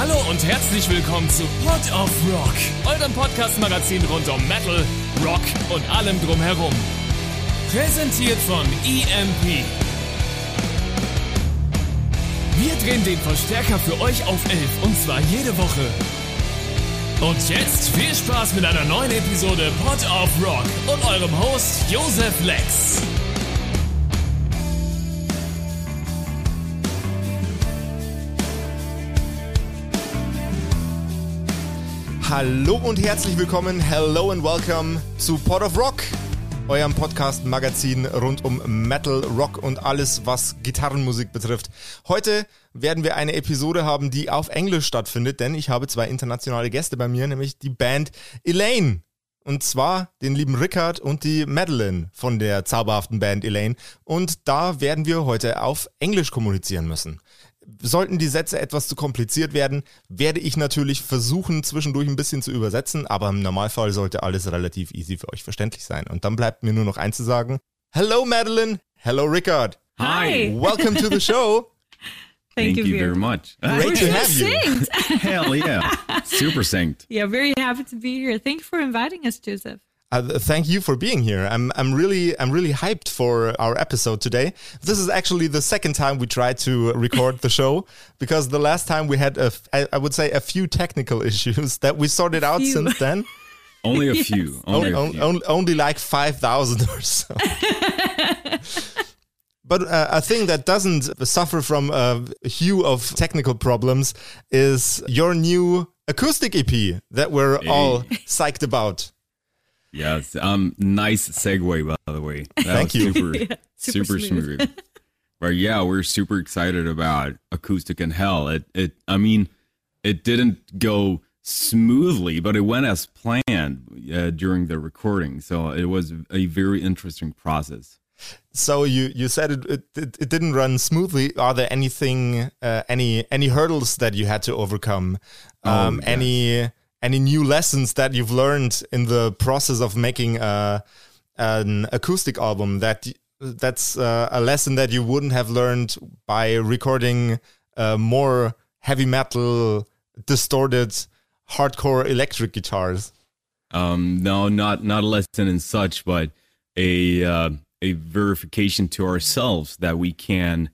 Hallo und herzlich willkommen zu Pod of Rock, eurem Podcast-Magazin rund um Metal, Rock und allem drumherum. Präsentiert von EMP. Wir drehen den Verstärker für euch auf 11 und zwar jede Woche. Und jetzt viel Spaß mit einer neuen Episode Pod of Rock und eurem Host Josef Lex. Hallo und herzlich willkommen, hello and welcome zu Pod of Rock, eurem Podcast-Magazin rund um Metal, Rock und alles, was Gitarrenmusik betrifft. Heute werden wir eine Episode haben, die auf Englisch stattfindet, denn ich habe zwei internationale Gäste bei mir, nämlich die Band Elaine. Und zwar den lieben Rickard und die Madeline von der zauberhaften Band Elaine. Und da werden wir heute auf Englisch kommunizieren müssen. Sollten die Sätze etwas zu kompliziert werden, werde ich natürlich versuchen, zwischendurch ein bisschen zu übersetzen, aber im Normalfall sollte alles relativ easy für euch verständlich sein. Und dann bleibt mir nur noch eins zu sagen. Hello Madeline, hello Rickard. Hi. Welcome to the show. Thank, Thank, you very much. Great to have you. Synced. Hell yeah. Super synced. yeah, very happy to be here. Thank you for inviting us, Joseph. Uh, thank you for being here. I'm I'm really I'm really hyped for our episode today. This is actually the second time we tried to record the show because the last time we had a f- I I would say a few technical issues that we sorted out few. since then. Only a few. Only only, a few. only, only like 5,000 or so. but uh, a thing that doesn't suffer from a hue of technical problems is your new acoustic EP that we're all psyched about. Yes. Um. Nice segue, by the way. That Thank you. Super, Yeah, super, super smooth. smooth. but yeah, we're super excited about acoustic and hell. It. It. I mean, it didn't go smoothly, but it went as planned uh, during the recording. So it was a very interesting process. So you you said it it, it, it didn't run smoothly. Are there anything uh, any any hurdles that you had to overcome? Um, yes. Any any new lessons that you've learned in the process of making uh, an acoustic album that that's uh, a lesson that you wouldn't have learned by recording uh, more heavy metal distorted hardcore electric guitars. Um, no, not not a lesson and such, but a uh, a verification to ourselves that we can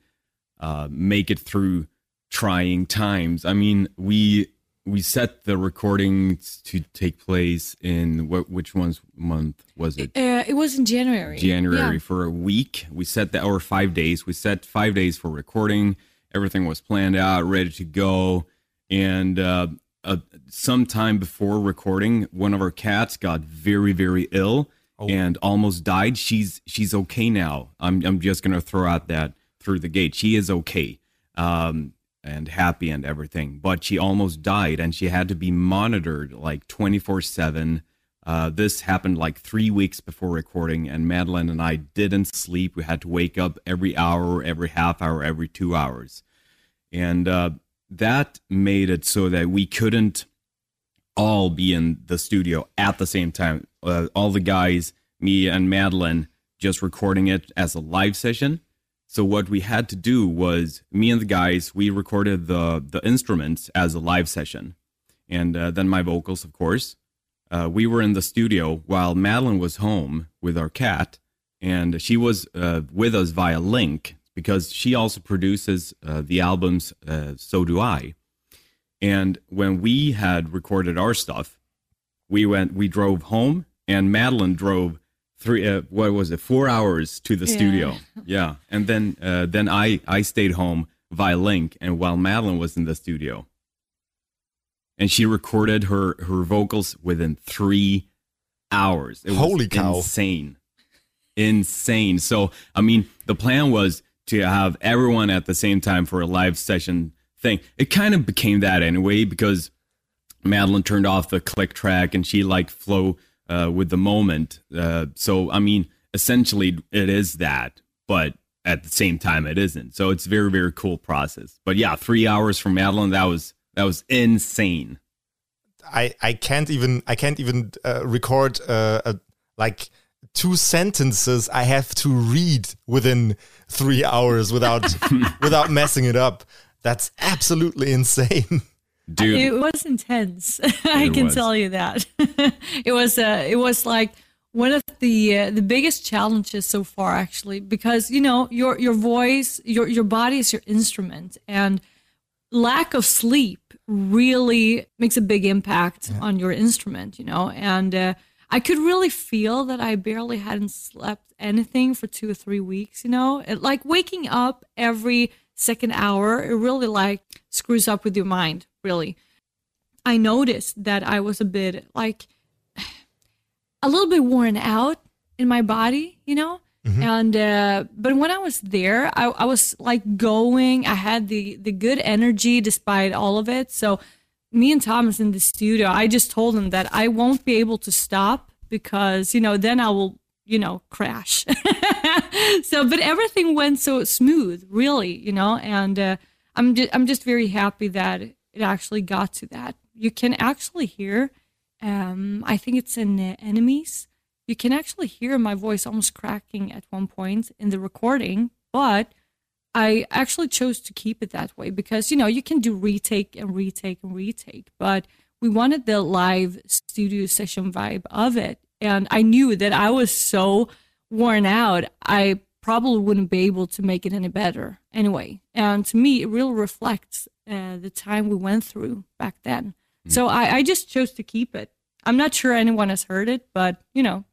uh, make it through trying times. I mean, we we set the recordings to take place in what which one's month was it? Uh, it was in January. January Yeah. for a week. We set the or five days. We set five days for recording. Everything was planned out, ready to go. And uh, uh, sometime before recording, one of our cats got very, very ill and almost died. She's she's okay now. I'm I'm just gonna throw out that through the gate. She is okay. Um, and happy and everything, but she almost died, and she had to be monitored like 24 seven. Uh, this happened like three weeks before recording, and Madeleine and I didn't sleep. We had to wake up every hour, every half hour, every two hours. And uh, that made it so that we couldn't all be in the studio at the same time. Uh, all the guys, me and Madeleine, just recording it as a live session. So what we had to do was me and the guys we recorded the the instruments as a live session, and uh, then my vocals, of course. Uh, we were in the studio while Madeleine was home with our cat, and she was uh, with us via link because she also produces uh, the albums. Uh, so do I. And when we had recorded our stuff, we went, we drove home, and Madeleine drove three, uh, what was it, four hours to the Yeah. studio. Yeah, and then uh, then I I stayed home via link, and while Madeleine was in the studio, and she recorded her her vocals within three hours. It was Holy cow. Insane, insane. So I mean, the plan was to have everyone at the same time for a live session thing. It kind of became that anyway because Madeleine turned off the click track and she like flow uh, with the moment. Uh, so I mean, essentially, it is that, but at the same time, it isn't. So it's very very cool process. But yeah, three hours from Madeleine, that was that was insane. I I can't even I can't even uh, record uh, a, like two sentences I have to read within three hours without without messing it up. That's absolutely insane. Dude, It was intense. I can was. tell you that. it was uh, it was like one of the uh, the biggest challenges so far actually because you know your your voice your your body is your instrument and lack of sleep really makes a big impact on your instrument, you know. And uh, I could really feel that I barely hadn't slept anything for two or three weeks, you know. It, like waking up every second hour, it really like screws up with your mind, really. I noticed that I was a bit like a little bit worn out in my body, you know. And uh, but when I was there, I, I was like going. I had the the good energy despite all of it. So me and Thomas in the studio, I just told him that I won't be able to stop because you know then I will you know crash. so but everything went so smooth, really, you know. And uh, I'm just I'm just very happy that it actually got to that. You can actually hear. Um, I think it's in uh, Enemies you can actually hear my voice almost cracking at one point in the recording, but I actually chose to keep it that way because you know you can do retake and retake and retake, but we wanted the live studio session vibe of it, and I knew that I was so worn out, I probably wouldn't be able to make it any better anyway. And to me, it really reflects uh, the time we went through back then. So I, I just chose to keep it. I'm not sure anyone has heard it, but you know,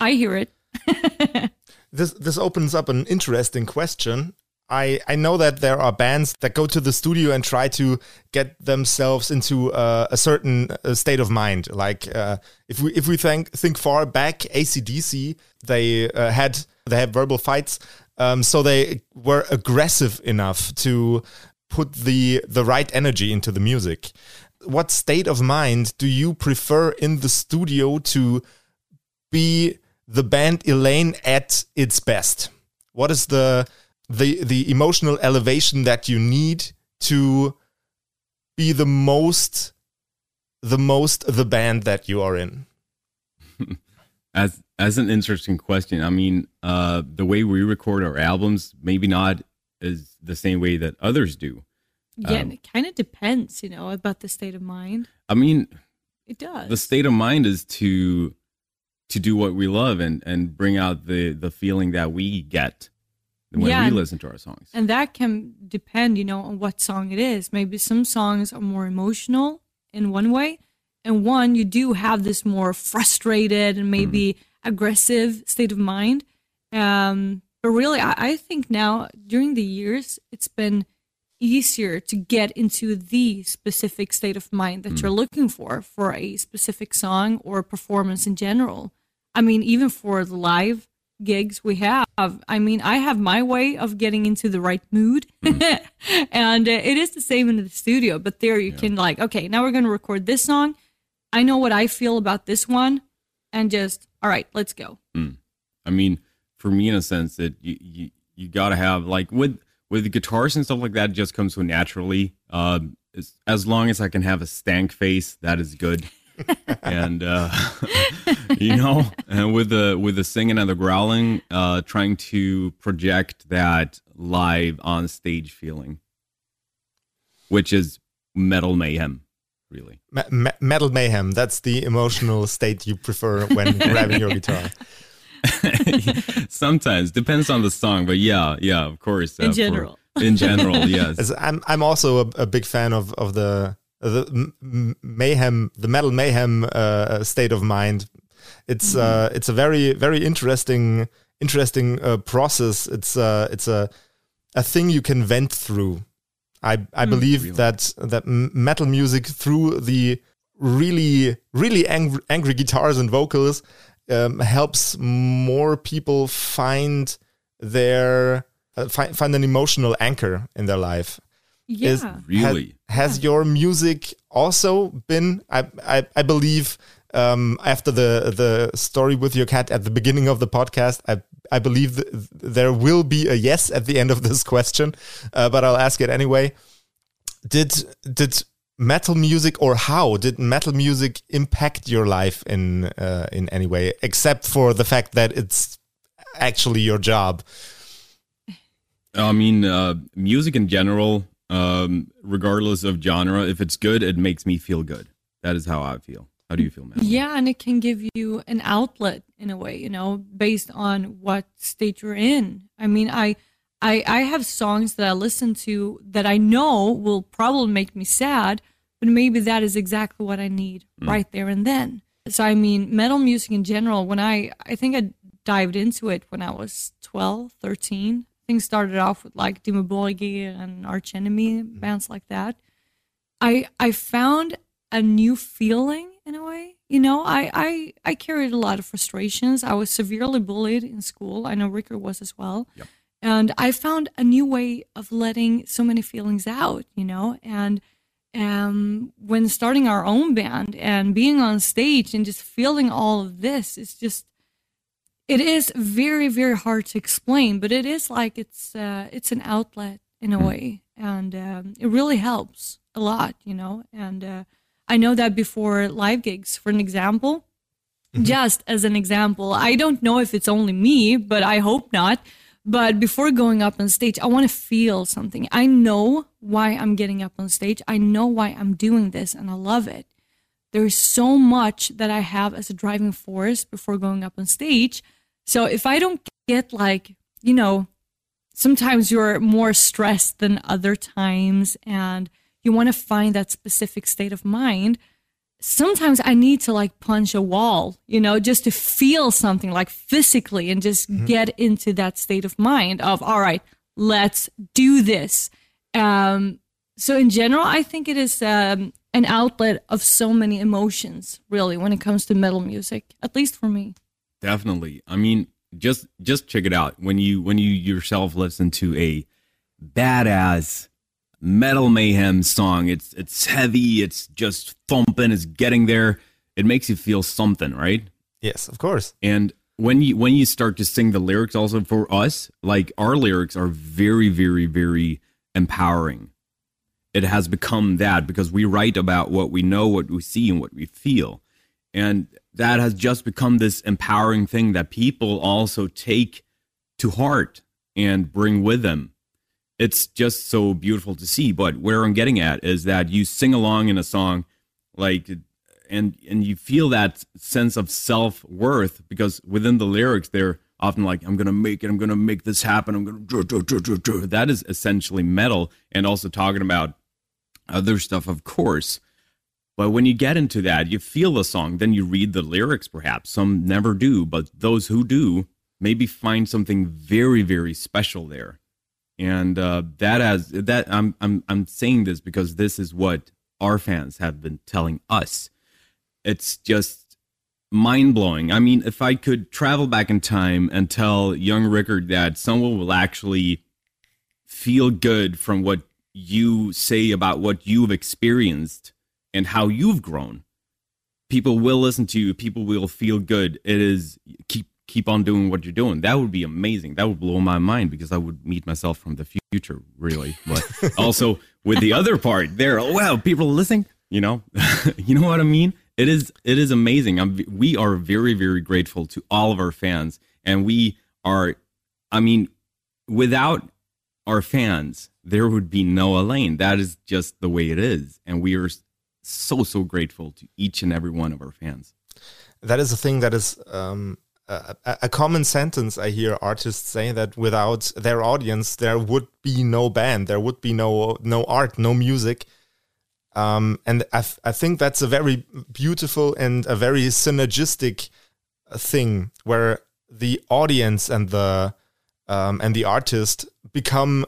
I hear it. This this opens up an interesting question. I, I know that there are bands that go to the studio and try to get themselves into uh, a certain uh, state of mind. Like uh, if we if we think think far back, ACDC they uh, had they had verbal fights, um, so they were aggressive enough to put the the right energy into the music. What state of mind do you prefer in the studio to be the band Eleine at its best? What is the the the emotional elevation that you need to be the most the most the band that you are in? As as an interesting question. I mean, uh, the way we record our albums, maybe not is the same way that others do. Yeah, Um, it kind of depends, you know, about the state of mind. I mean, It does. the state of mind is to to do what we love and and bring out the the feeling that we get when Yeah, we listen to our songs. and that can depend, you know, on what song it is. Maybe some songs are more emotional in one way, and one you do have this more frustrated and maybe aggressive state of mind. Um, but really, I, I think now during the years, it's been easier to get into the specific state of mind that you're looking for for a specific song or performance in general. I mean, even for the live gigs we have, I mean, I have my way of getting into the right mood. and uh, it is the same in the studio, but there you can, like, okay, now we're going to record this song. I know what I feel about this one, and just, all right, let's go. I mean, for me, in a sense, that you you, you got to have like with with guitars and stuff like that, it just comes so naturally. Um, as, as long as I can have a stank face, that is good. and uh, you know, and with the with the singing and the growling, uh, trying to project that live on stage feeling, which is metal mayhem, really. Me- me- metal mayhem. That's the emotional state you prefer when grabbing your guitar. Sometimes depends on the song, but yeah, yeah, of course. In for- general. in general, yes. As I'm I'm also a, a big fan of of the the m- m- mayhem, the metal mayhem uh, state of mind. It's uh, it's a very very interesting interesting uh, process. It's uh, it's a a thing you can vent through. I I believe that that metal music through the really really angry, angry guitars and vocals um, helps more people find their uh, find, find an emotional anchor in their life. Yeah. Is- Really? has, has your music also been? I I, I believe um, after the the story with your cat at the beginning of the podcast, I I believe th- there will be a yes at the end of this question, uh, but I'll ask it anyway. Did did metal music or how did metal music impact your life in uh, in any way, except for the fact that it's actually your job? I mean, uh, music in general um, regardless of genre. If it's good, it makes me feel good. That is how I feel. How do you feel, man? Yeah, and it can give you an outlet in a way, you know, based on what state you're in. I mean, I I I have songs that I listen to that I know will probably make me sad, but maybe that is exactly what I need mm. right there and then. So I mean, metal music in general, when I I think I dived into it when I was 12, 13. Things started off with like Dimmu Borgir and Arch Enemy, mm. bands like that. I I found a new feeling in a way. You know, I, I I carried a lot of frustrations. I was severely bullied in school. I know Rikard was as well. Yep. And I found a new way of letting so many feelings out, you know, and um, when starting our own band and being on stage and just feeling all of this is just it is very very hard to explain but it is like it's uh, it's an outlet in a hmm. way and um, it really helps a lot you know and uh, i know that before live gigs for an example mm-hmm. just as an example i don't know if it's only me but i hope not but before going up on stage, I want to feel something. I know why I'm getting up on stage. I know why I'm doing this and I love it. There's so much that I have as a driving force before going up on stage. So if I don't get like, you know, sometimes you're more stressed than other times and you want to find that specific state of mind sometimes I need to like punch a wall, you know, just to feel something like physically and just mm-hmm. get into that state of mind of, all right, let's do this. Um, so in general, I think it is um, an outlet of so many emotions, really, when it comes to metal music, at least for me. Definitely. I mean, just just check it out when you when you yourself listen to a badass metal mayhem song. It's it's heavy, it's just thumping, it's getting there. It makes you feel something, right? Yes, of course. And when you when you start to sing the lyrics also for us, like our lyrics are very, very, very empowering. It has become that because we write about what we know, what we see, and what we feel. And that has just become this empowering thing that people also take to heart and bring with them it's just so beautiful to see. But where I'm getting at is that you sing along in a song, like, and and you feel that sense of self worth because within the lyrics they're often like, "I'm gonna make it. I'm gonna make this happen. I'm gonna." That is essentially metal, and also talking about other stuff, of course. But when you get into that, you feel the song, then you read the lyrics. Perhaps some never do, but those who do maybe find something very, very special there and uh, that has that I'm I'm I'm saying this because this is what our fans have been telling us. It's just mind blowing. I mean, if I could travel back in time and tell young Rikard that someone will actually feel good from what you say about what you've experienced and how you've grown, people will listen to you. People will feel good. It is keep keep on doing what you're doing. That would be amazing. That would blow my mind because I would meet myself from the future, really. But also with the other part, there, oh, wow, people are listening. You know, you know what I mean. It is it is amazing. I'm, we are very very grateful to all of our fans, and we are. I mean, without our fans, there would be no Eleine. That is just the way it is, and we are so so grateful to each and every one of our fans. That is a thing that is um, a, a, common sentence I hear artists say that without their audience, there would be no band, there would be no no art, no music. Um, and I, I think that's a very beautiful and a very synergistic thing where the audience and the um, and the artist become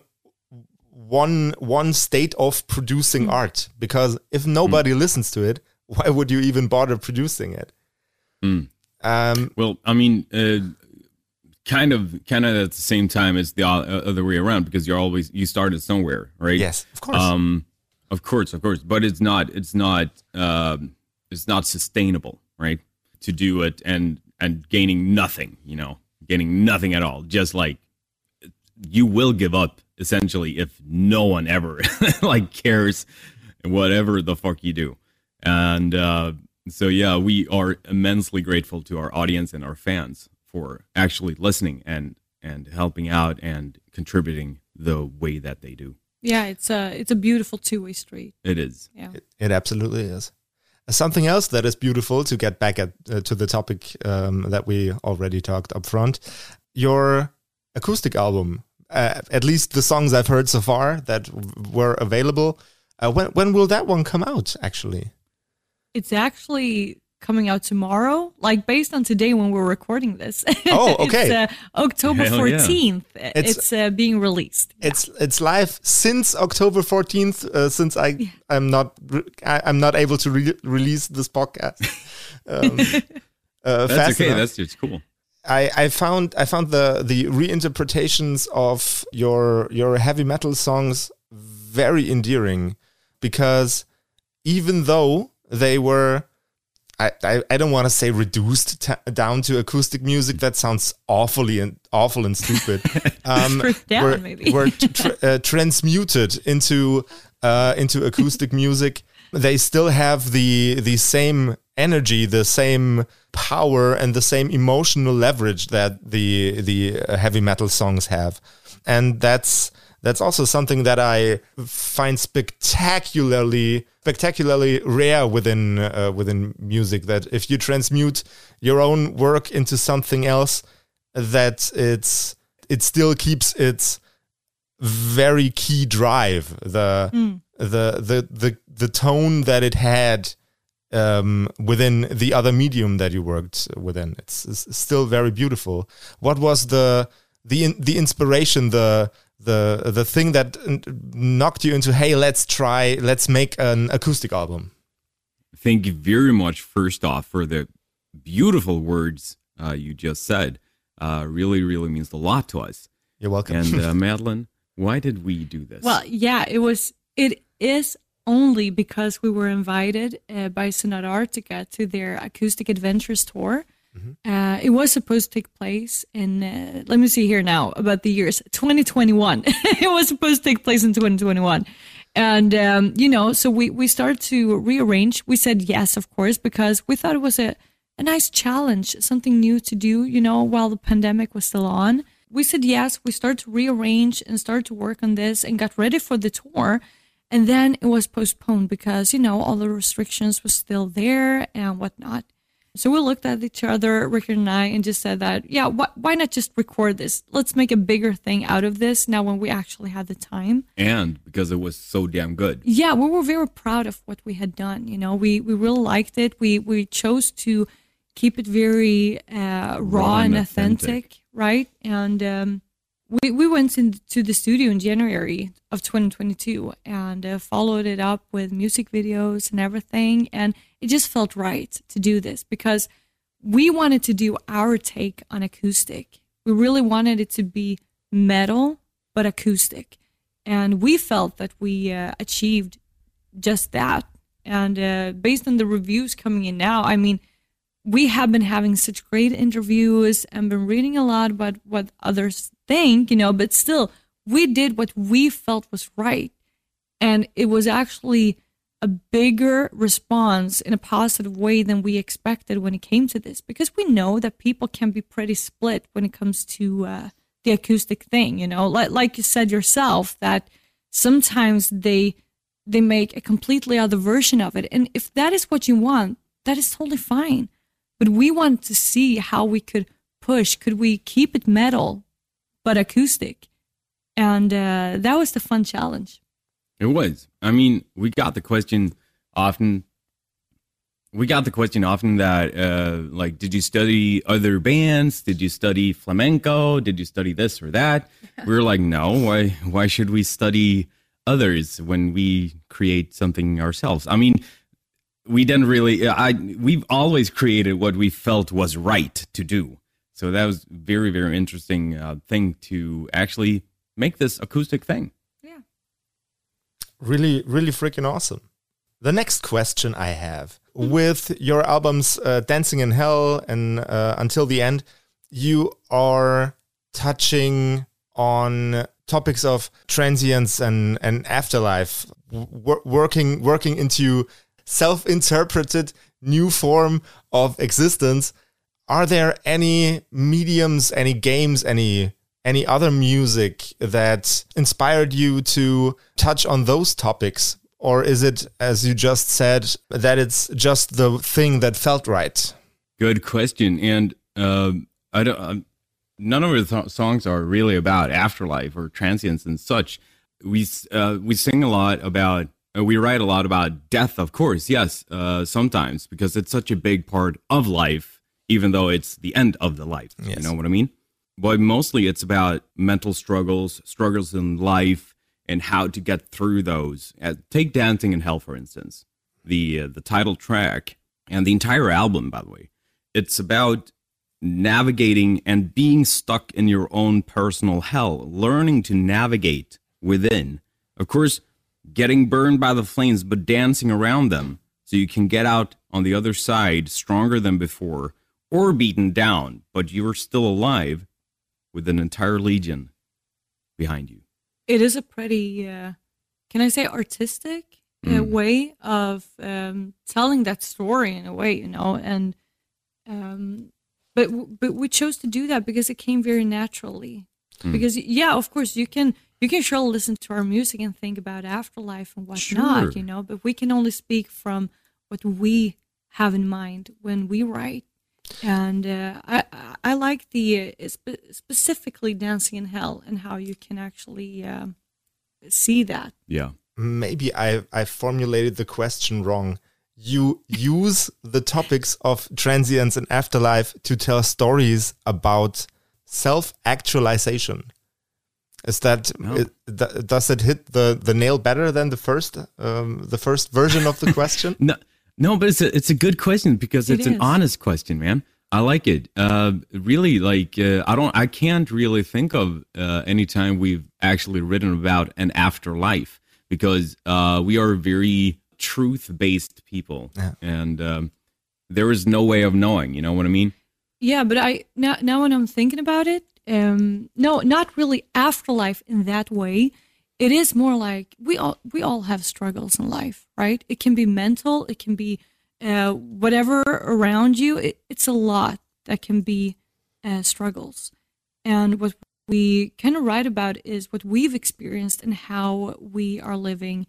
one one state of producing mm. art because if nobody mm. listens to it why would you even bother producing it mm. Um, well, I mean, uh, kind of, kind of at the same time as the other way around because you're always you started somewhere, right? Yes, of course. Um, of course, of course, but it's not, it's not, um, it's not sustainable, right? To do it and and gaining nothing, you know, gaining nothing at all. Just like you will give up essentially if no one ever like cares whatever the fuck you do, and uh, so yeah, we are immensely grateful to our audience and our fans for actually listening and and helping out and contributing the way that they do. Yeah, it's a it's a beautiful two way street. It is. Yeah. It, it absolutely is. Something else that is beautiful to get back at uh, to the topic um, that we already talked up front. Your acoustic album, uh, at least the songs I've heard so far that w- were available. Uh, when when will that one come out? Actually, It's actually coming out tomorrow, like based on today when we're recording this. Oh, okay. it's uh, October Hell yeah. 14th. It's- It's, uh, being released. it's it's live since October fourteenth. Uh, since I I'm not re- I, I'm not able to re- release this podcast. Um, uh, That's okay. enough. That's just cool. I, I found I found the the reinterpretations of your your heavy metal songs very endearing because even though they were I, I, I don't want to say reduced ta down to acoustic music. That sounds awfully and awful and stupid. Um, down, were, maybe. were tr uh, transmuted into uh, into acoustic music. They still have the the same energy, the same power, and the same emotional leverage that the the heavy metal songs have, and that's that's also something that I find spectacularly spectacularly rare within uh, within music. That if you transmute your own work into something else, that it's it still keeps its very key drive the the the the the tone that it had um, within the other medium that you worked within. It's, it's still very beautiful. What was the the the inspiration the the the thing that knocked you into hey let's try let's make an acoustic album Thank you very much, first off, for the beautiful words uh, you just said. Uh, really, really means a lot to us. you're welcome And uh, Madeleine, why did we do this? Well, yeah, it was. It is only because we were invited uh, by Sonata Arctica to their acoustic adventures tour. Uh, it was supposed to take place in. Uh, let me see here now about the years 2021. it was supposed to take place in 2021, and um, you know, so we we started to rearrange. We said yes, of course, because we thought it was a a nice challenge, something new to do. You know, while the pandemic was still on we said yes. We started to rearrange and started to work on this and got ready for the tour. And then it was postponed because, you know, all the restrictions were still there and whatnot. So we looked at each other, Rikard and I, and just said that, yeah, wh- why not just record this? Let's make a bigger thing out of this now when we actually had the time. and because it was so damn good. Yeah, we were very proud of what we had done. You know, we, we really liked it. We, we chose to keep it very uh, raw, and and authentic, authentic. right? And um, we, we went into the studio in January of 2022 and uh, followed it up with music videos and everything. And it just felt right to do this because we wanted to do our take on acoustic. We really wanted it to be metal, but acoustic. And we felt that we uh, achieved just that. And uh, based on the reviews coming in now, I mean, we have been having such great interviews and been reading a lot about what others think, you know, but still, we did what we felt was right. And it was actually a bigger response in a positive way than we expected when it came to this, because we know that people can be pretty split when it comes to uh, the acoustic thing, you know, like, like you said yourself, that sometimes they they make a completely other version of it. And if that is what you want, that is totally fine. But we want to see how we could push. Could we keep it metal, but acoustic? And uh, that was the fun challenge. It was. I mean, we got the question often. We got the question often that, uh, like, did you study other bands? Did you study flamenco? Did you study this or that? We were like, no. Why? Why should we study others when we create something ourselves? I mean, we didn't really. I we've always created what we felt was right to do. So that was very, very interesting uh, thing to actually make this acoustic thing. Really really freaking awesome. The next question i have with your albums uh, dancing in hell and uh, until the end you are touching on topics of transience and, and afterlife w- working working into self-interpreted new form of existence. Are there any mediums any games any any other music that inspired you to touch on those topics? Or is it, as you just said, that it's just the thing that felt right? Good question. And uh, I don't. Uh, none of the th- songs are really about afterlife or transience and such. We uh, we sing a lot about. Uh, we write a lot about death, of course. Yes, uh, sometimes because it's such a big part of life, even though it's the end of the life. Yes. You know what I mean? But mostly, it's about mental struggles, struggles in life, and how to get through those. Uh, take "Dancing in Hell" for instance. The uh, the title track and the entire album, by the way, it's about navigating and being stuck in your own personal hell, learning to navigate within. Of course, getting burned by the flames, but dancing around them so you can get out on the other side stronger than before, or beaten down, but you are still alive with an entire legion behind you. It is a pretty, uh, can I say, artistic uh, Mm. way of um, telling that story in a way, you know, and um, but but we chose to do that because it came very naturally. Mm. Because yeah, of course you can you can sure listen to our music and think about afterlife and whatnot, Sure. you know, but we can only speak from what we have in mind when we write. And uh, I I- I like the uh, spe- specifically dancing in hell and how you can actually um, see that. Yeah. maybe I, I formulated the question wrong. You use the topics of transience and afterlife to tell stories about self actualization. Is that No. it, th- does it hit the, the nail better than the first um, the first version of the question? No, no, but it's a it's a good question because It it's an honest question, man. I like it. Uh, really, like uh, I don't, I can't really think of uh, any time we've actually written about an afterlife because uh, we are very truth based people, Yeah. and um, there is no way of knowing. You know what I mean? Yeah, but I now now when I'm thinking about it, um, no, not really afterlife in that way. It is more like we all we all have struggles in life, right? It can be mental, it can be uh, whatever around you. It, it's a lot that can be uh, struggles, and what we kind of write about is what we've experienced and how we are living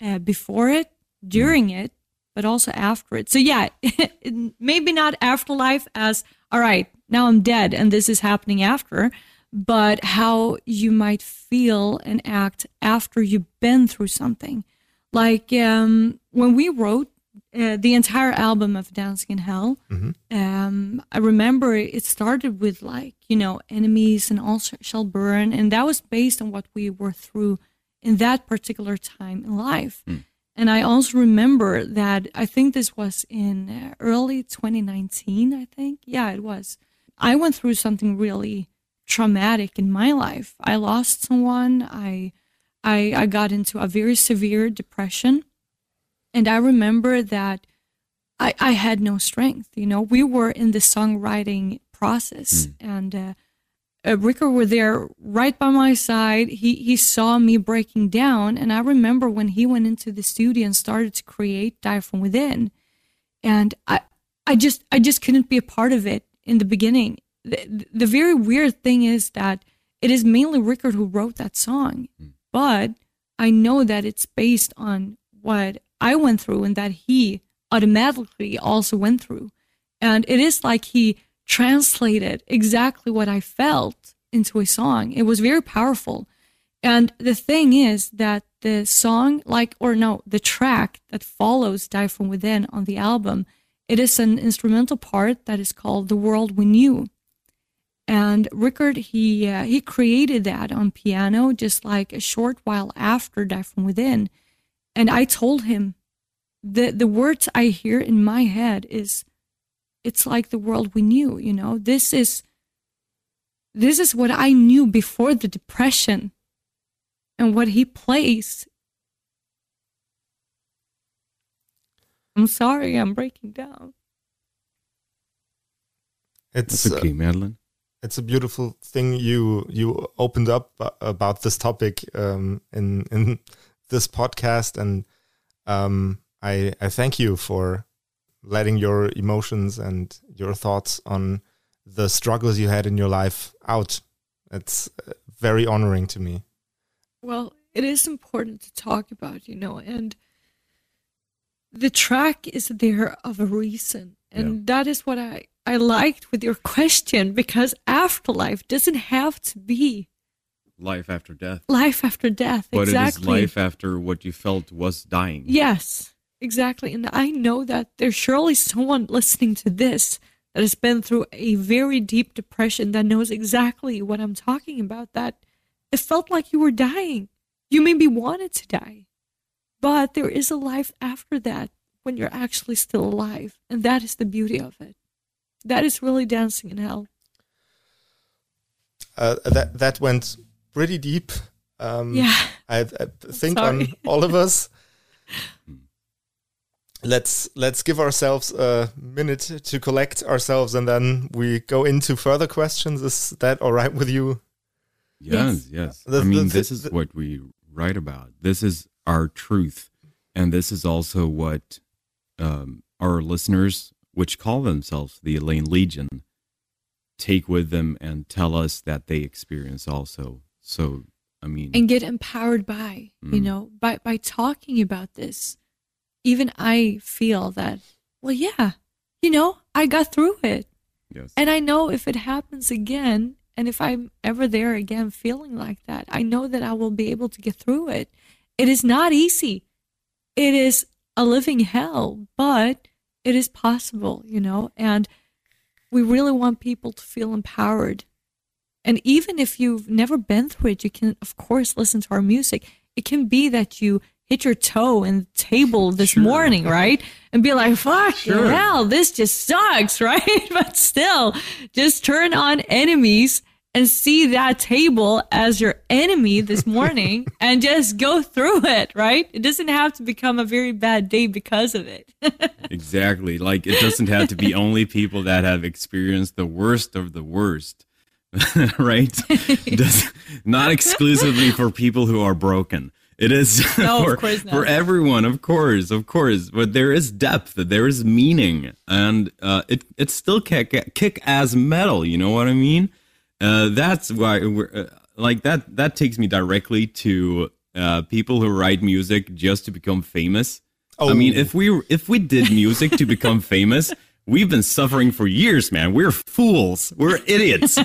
uh, before it, during it, but also after it. So yeah, maybe not afterlife as all right, now I'm dead and this is happening after, but how you might feel and act after you've been through something. Like um, when we wrote uh, the entire album of Dancing in Hell, um, I remember it started with like you know enemies and all shall burn, and that was based on what we were through in that particular time in life. And I also remember that I think this was in uh, early 2019. I think, yeah, it was. I went through something really traumatic in my life. I lost someone. I, I, I got into a very severe depression, and I remember that I, I had no strength. You know, we were in the songwriting process, and uh, uh, Rikard were there right by my side. He he saw me breaking down, and I remember when he went into the studio and started to create "Die from Within," and I I just I just couldn't be a part of it in the beginning. The, the very weird thing is that it is mainly Rikard who wrote that song, hmm. but I know that it's based on what I went through and that he automatically also went through. And it is like he translated exactly what I felt into a song. It was very powerful. And the thing is that the song, like, or no, the track that follows Die From Within on the album, it is an instrumental part that is called The World We Knew. And Rikard, he uh, he created that on piano just like a short while after Die From Within. And I told him the the words I hear in my head is it's like the world we knew, you know. This is this is what I knew before the depression. And what he plays I'm sorry, I'm breaking down. It's That's uh, okay, Madeleine. It's a beautiful thing you you opened up about this topic um, in in this podcast, and um, I I thank you for letting your emotions and your thoughts on the struggles you had in your life out It's uh, very honoring to me. Well, it is important to talk about, you know, and the track is there of a reason. And Yeah. that is what I, I liked with your question because afterlife doesn't have to be Life after death. life after death. But exactly. it is life after what you felt was dying. Yes, exactly. And I know that there's surely someone listening to this that has been through a very deep depression that knows exactly what I'm talking about. That it felt like you were dying. You maybe wanted to die, but there is a life after that when you're actually still alive. And that is the beauty of it. That is really dancing in hell. Uh, that that went pretty deep. Um, Yeah. I, I think on all of us. Let's let's give ourselves a minute to collect ourselves, and then we go into further questions. Is that all right with you? Yes, yes. The- I mean, the- this is the- what we write about. This is our truth. And this is also what um, our listeners, which call themselves the Eleine Legion, take with them and tell us that they experience also. So, I mean, and get empowered by you Mm. know by by talking about this even i feel that well yeah you know i got through it yes. and i know if it happens again and if i'm ever there again feeling like that i know that i will be able to get through it it is not easy it is a living hell but it is possible you know and we really want people to feel empowered and even if you've never been through it, you can, of course, listen to our music. It can be that you hit your toe in the table this Sure. morning, right? And be like, fuck Sure. hell, this just sucks, right? but still, just turn on enemies and see that table as your enemy this morning and just go through it, right? It doesn't have to become a very bad day because of it. Exactly. Like it doesn't have to be only people that have experienced the worst of the worst, right? Does, not exclusively for people who are broken. It is No, for, for everyone, of course, of course. But there is depth, there is meaning, and uh, it it's still kick kick ass metal. You know what I mean? Uh, that's why we're uh, like that. That takes me directly to uh, people who write music just to become famous. Oh. I mean, Oh. if we if we did music to become famous, we've been suffering for years, man. We're fools. We're idiots.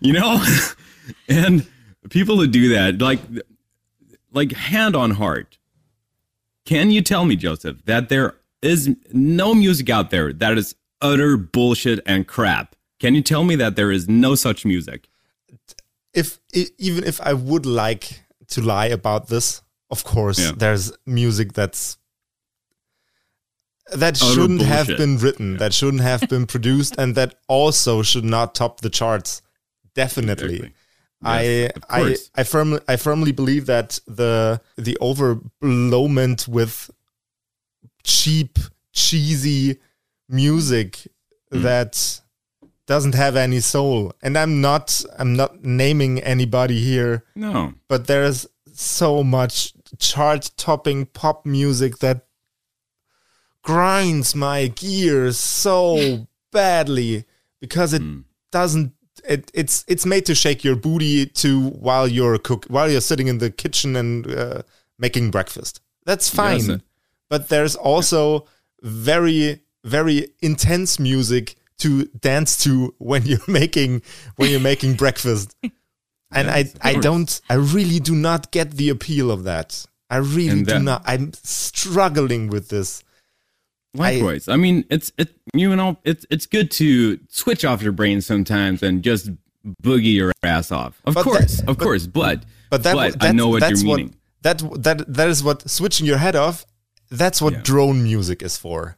you know? and people who do that, like like hand on heart. Can you tell me, Josef, that there is no music out there that is utter bullshit and crap? Can you tell me that there is no such music? if even if I would like to lie about this, of course, Yeah. there's music that's that Utter shouldn't have been written, that shouldn't have been produced, and that also should not top the charts. Definitely. Exactly. I Yes, of I. I firmly I firmly believe that the the overblowment with cheap cheesy music Hmm. that doesn't have any soul. And I'm not I'm not naming anybody here No. but there's so much chart topping pop music that grinds my gears so badly because it doesn't it, it's it's made to shake your booty to while you're cook while you're sitting in the kitchen and uh, making breakfast. That's fine. But there's also very very intense music to dance to when you're making when you're making breakfast and Yes, I I don't I really do not get the appeal of that. I really And do not. I'm struggling with this. Likewise. I, mean, it's it you know, it's it's good to switch off your brain sometimes and just boogie your ass off. Of course, that- of course, but But that but I know what that's you're what meaning. that that that is what switching your head off. That's what Yeah. drone music is for.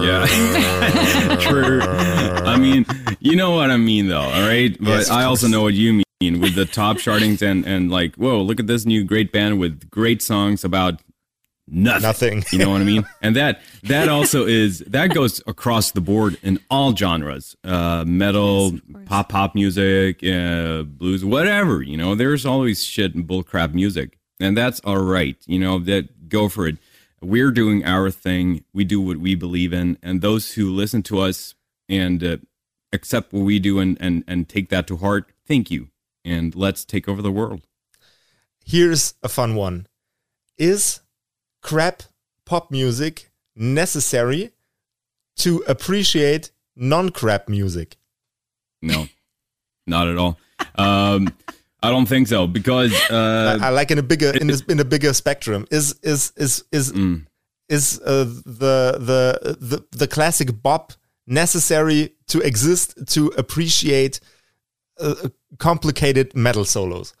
Yeah. True. I mean, you know what I mean though, all right? But Yes, I also know what you mean with the top chartings and and like, whoa, look at this new great band with great songs about nothing. Nothing. You know what I mean? And that that also is that goes across the board in all genres. Uh metal, Yes, pop pop music, uh blues, whatever, you know, there's always shit and bullcrap music. And that's all right. You know, that go for it. We're doing our thing. We do what we believe in, and those who listen to us and uh, accept what we do and, and and take that to heart, thank you. and let's take over the world. Here's a fun one. Is crap pop music necessary to appreciate non-crap music? No, not at all. Um, I don't think so because uh, I, I like in a bigger in a, in a bigger spectrum. Is is is is mm, is uh, the the the the classic bop necessary to exist to appreciate uh, complicated metal solos?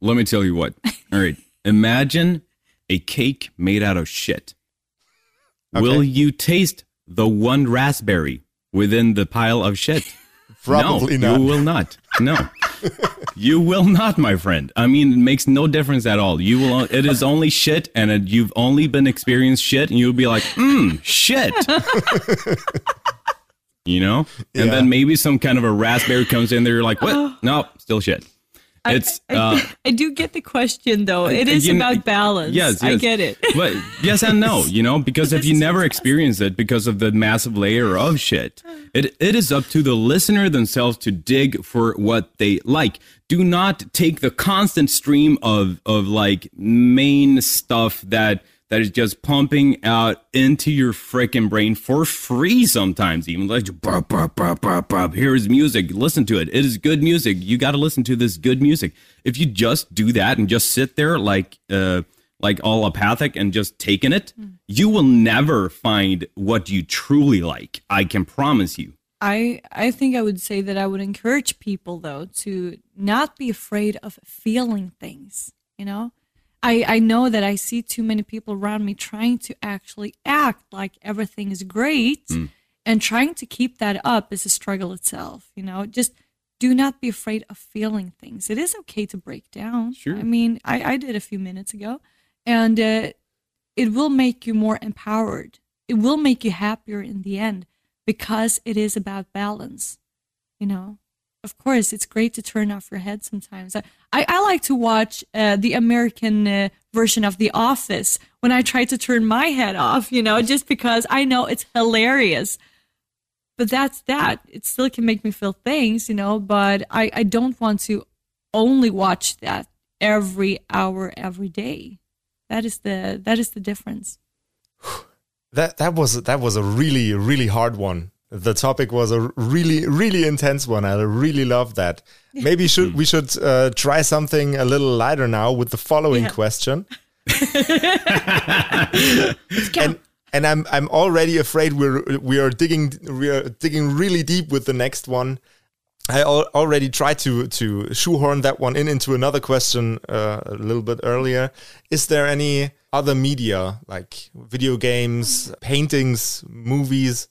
let me tell you what. All right, imagine a cake made out of shit. Will you taste the one raspberry within the pile of shit? Probably no, not. You will not. No, you will not, my friend. I mean, it makes no difference at all. You will. It is only shit, and it, you've only been experienced shit, and you'll be like, mmm, shit. you know, and Yeah. then maybe some kind of a raspberry comes in there. You're like, what? No, still shit. It's. I, uh, I do get the question though. It is you about balance. Yes, I get it. But yes and no, you know, because if you never experience it because of the massive layer of shit, it it is up to the listener themselves to dig for what they like. Do not take the constant stream of of like main stuff that that is just pumping out into your freaking brain for free sometimes even. Like bop, bop, bop, bop, bop. here's music. Listen to it. It is good music. You got to listen to this good music. If you just do that and just sit there like uh like all apathic and just taking it you will never find what you truly like. I can promise you. I I think I would say that I would encourage people though to not be afraid of feeling things. You know, I I know that I see too many people around me trying to actually act like everything is great, and trying to keep that up is a struggle itself. You know, just do not be afraid of feeling things. It is okay to break down. Sure. I mean, I I did a few minutes ago, and uh, it will make you more empowered. It will make you happier in the end because it is about balance. You know, of course, it's great to turn off your head sometimes. I, I, like to watch uh, the American uh, version of The Office when I try to turn my head off, you know, just because I know it's hilarious. But that's that. It still can make me feel things, you know, but I, I don't want to only watch that every hour, every day. That is the that is the difference. That that was that was a really really hard one. The topic was a really really intense one. I really love that. Maybe should we should uh, try something a little lighter now with the following Yeah. question. and and I'm I'm already afraid we're we are digging we are digging really deep with the next one. I al- already tried to to shoehorn that one in into another question uh, a little bit earlier. Is there any other media like video games, paintings, movies,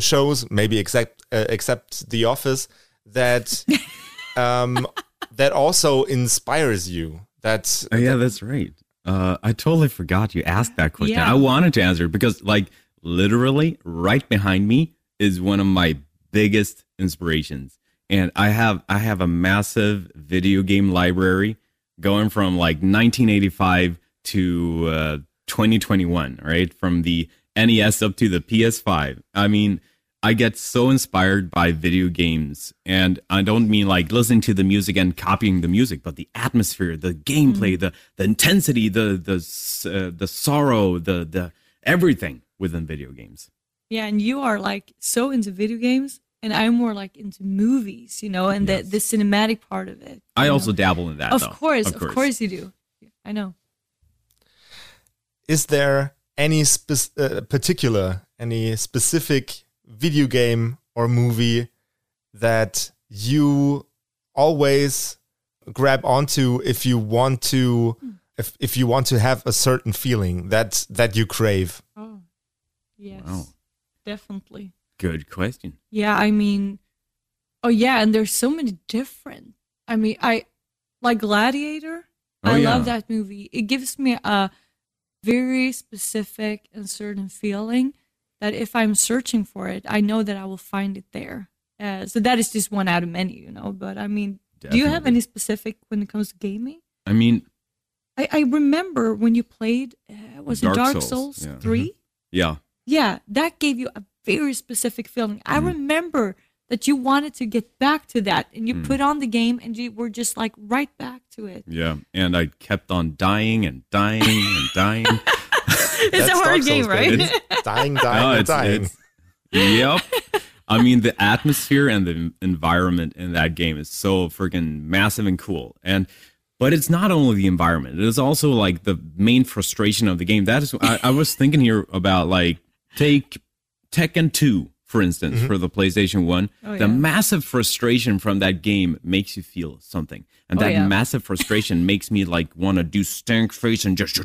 shows, maybe except uh, except The Office that um, that also inspires you? That Oh, yeah, that's right. Uh, I totally forgot you asked that question. Yeah. I wanted to answer because, like, literally right behind me is one of my biggest inspirations, and I have I have a massive video game library going from like 1985 to uh, 2021, right? From the NES up to the PS5. I mean, I get so inspired by video games, and I don't mean like listening to the music and copying the music, but the atmosphere, the gameplay, the the intensity, the the uh, the sorrow, the the everything within video games. Yeah, and you are like so into video games, and I'm more like into movies, you know, and the the cinematic part of it. I you also know. dabble in that. of though. course, of course. you do. I know. is there any spe- uh, particular any specific video game or movie that you always grab onto if you want to if, if you want to have a certain feeling that that you crave Oh, yes, Wow. definitely. Good question. Yeah, I mean, oh yeah, and there's so many different. I mean, I like Gladiator. Oh, I yeah. love that movie. It gives me a very specific and certain feeling that if I'm searching for it, I know that I will find it there. Uh, so that is just one out of many, you know. But I mean, do you have any specific when it comes to gaming? I mean, I, I remember when you played, uh, was Dark it Dark Souls, Souls, yeah. 3? yeah, Yeah, that gave you a very specific feeling. I Mm-hmm. remember that you wanted to get back to that, and you Hmm. put on the game, and you were just like right back to it. Yeah, and I kept on dying and dying and dying. It's a hard Dark Souls, game, right? baby. dying, dying, Oh, and it's- dying. it's- yep. I mean, the atmosphere and the environment in that game is so freaking massive and cool. And but it's not only the environment; it is also like the main frustration of the game. That is, I, I was thinking here about like take Tekken Two, for instance, for the PlayStation One. Oh, the yeah. massive frustration from that game makes you feel something, and Oh, that yeah. massive frustration makes me like want to do stank face and just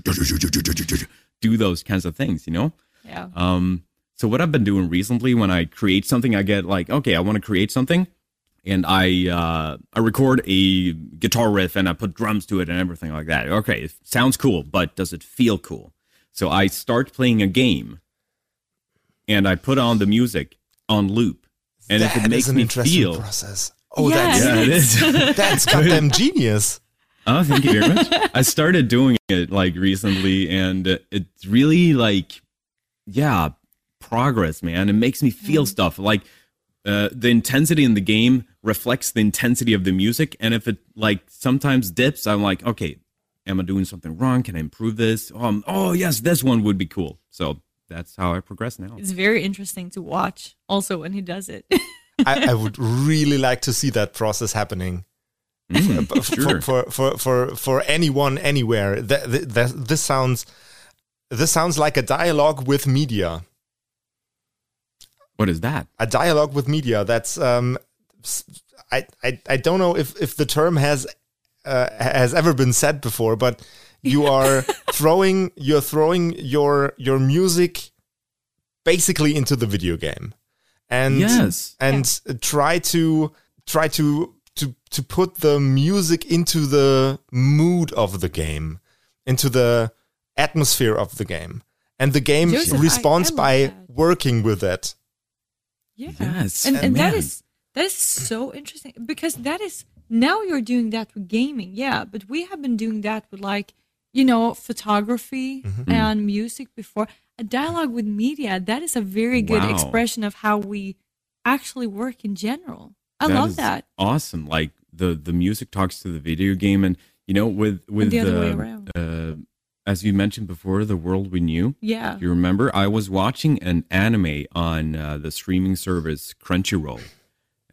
do those kinds of things. You know. Yeah. Um, so what I've been doing recently when I create something, I get like, okay, I want to create something, and I uh, I record a guitar riff and I put drums to it and everything like that. Okay, it sounds cool, but does it feel cool? So I start playing a game, and I put on the music on loop, and if That it is makes an me interesting feel, process. Oh, Yeah, that's yeah, it is. that's goddamn genius. Oh, thank you very much. I started doing it like recently, and uh, it's really like, yeah, progress, man. It makes me feel stuff. Like uh, the intensity in the game reflects the intensity of the music, and if it like sometimes dips, I'm like, okay, am I doing something wrong? Can I improve this? Um, oh yes, this one would be cool. So that's how I progress now. It's very interesting to watch also when he does it. I, I would really like to see that process happening. Mm, for, sure. for, for for for anyone anywhere. That, that, this sounds this sounds like a dialogue with media. What is that? A dialogue with media. That's um, s- I, I I don't know if if the term has uh, has ever been said before, but you are throwing you're throwing your your music basically into the video game, and Yes. and try to try to to to put the music into the mood of the game, into the atmosphere of the game, and the game Josef, responds by that. working with it. Yeah. Yes, And, and that man. is that is so interesting because that is now you're doing that with gaming, yeah. But we have been doing that with like you know photography Mm-hmm. and music before. A dialogue with media that is a very good Wow. expression of how we actually work in general. I That love is that. Awesome. Like the the music talks to the video game, and you know, with with the other way uh, around. uh, as you mentioned before, the world we knew. Yeah. You remember? I was watching an anime on uh, the streaming service Crunchyroll.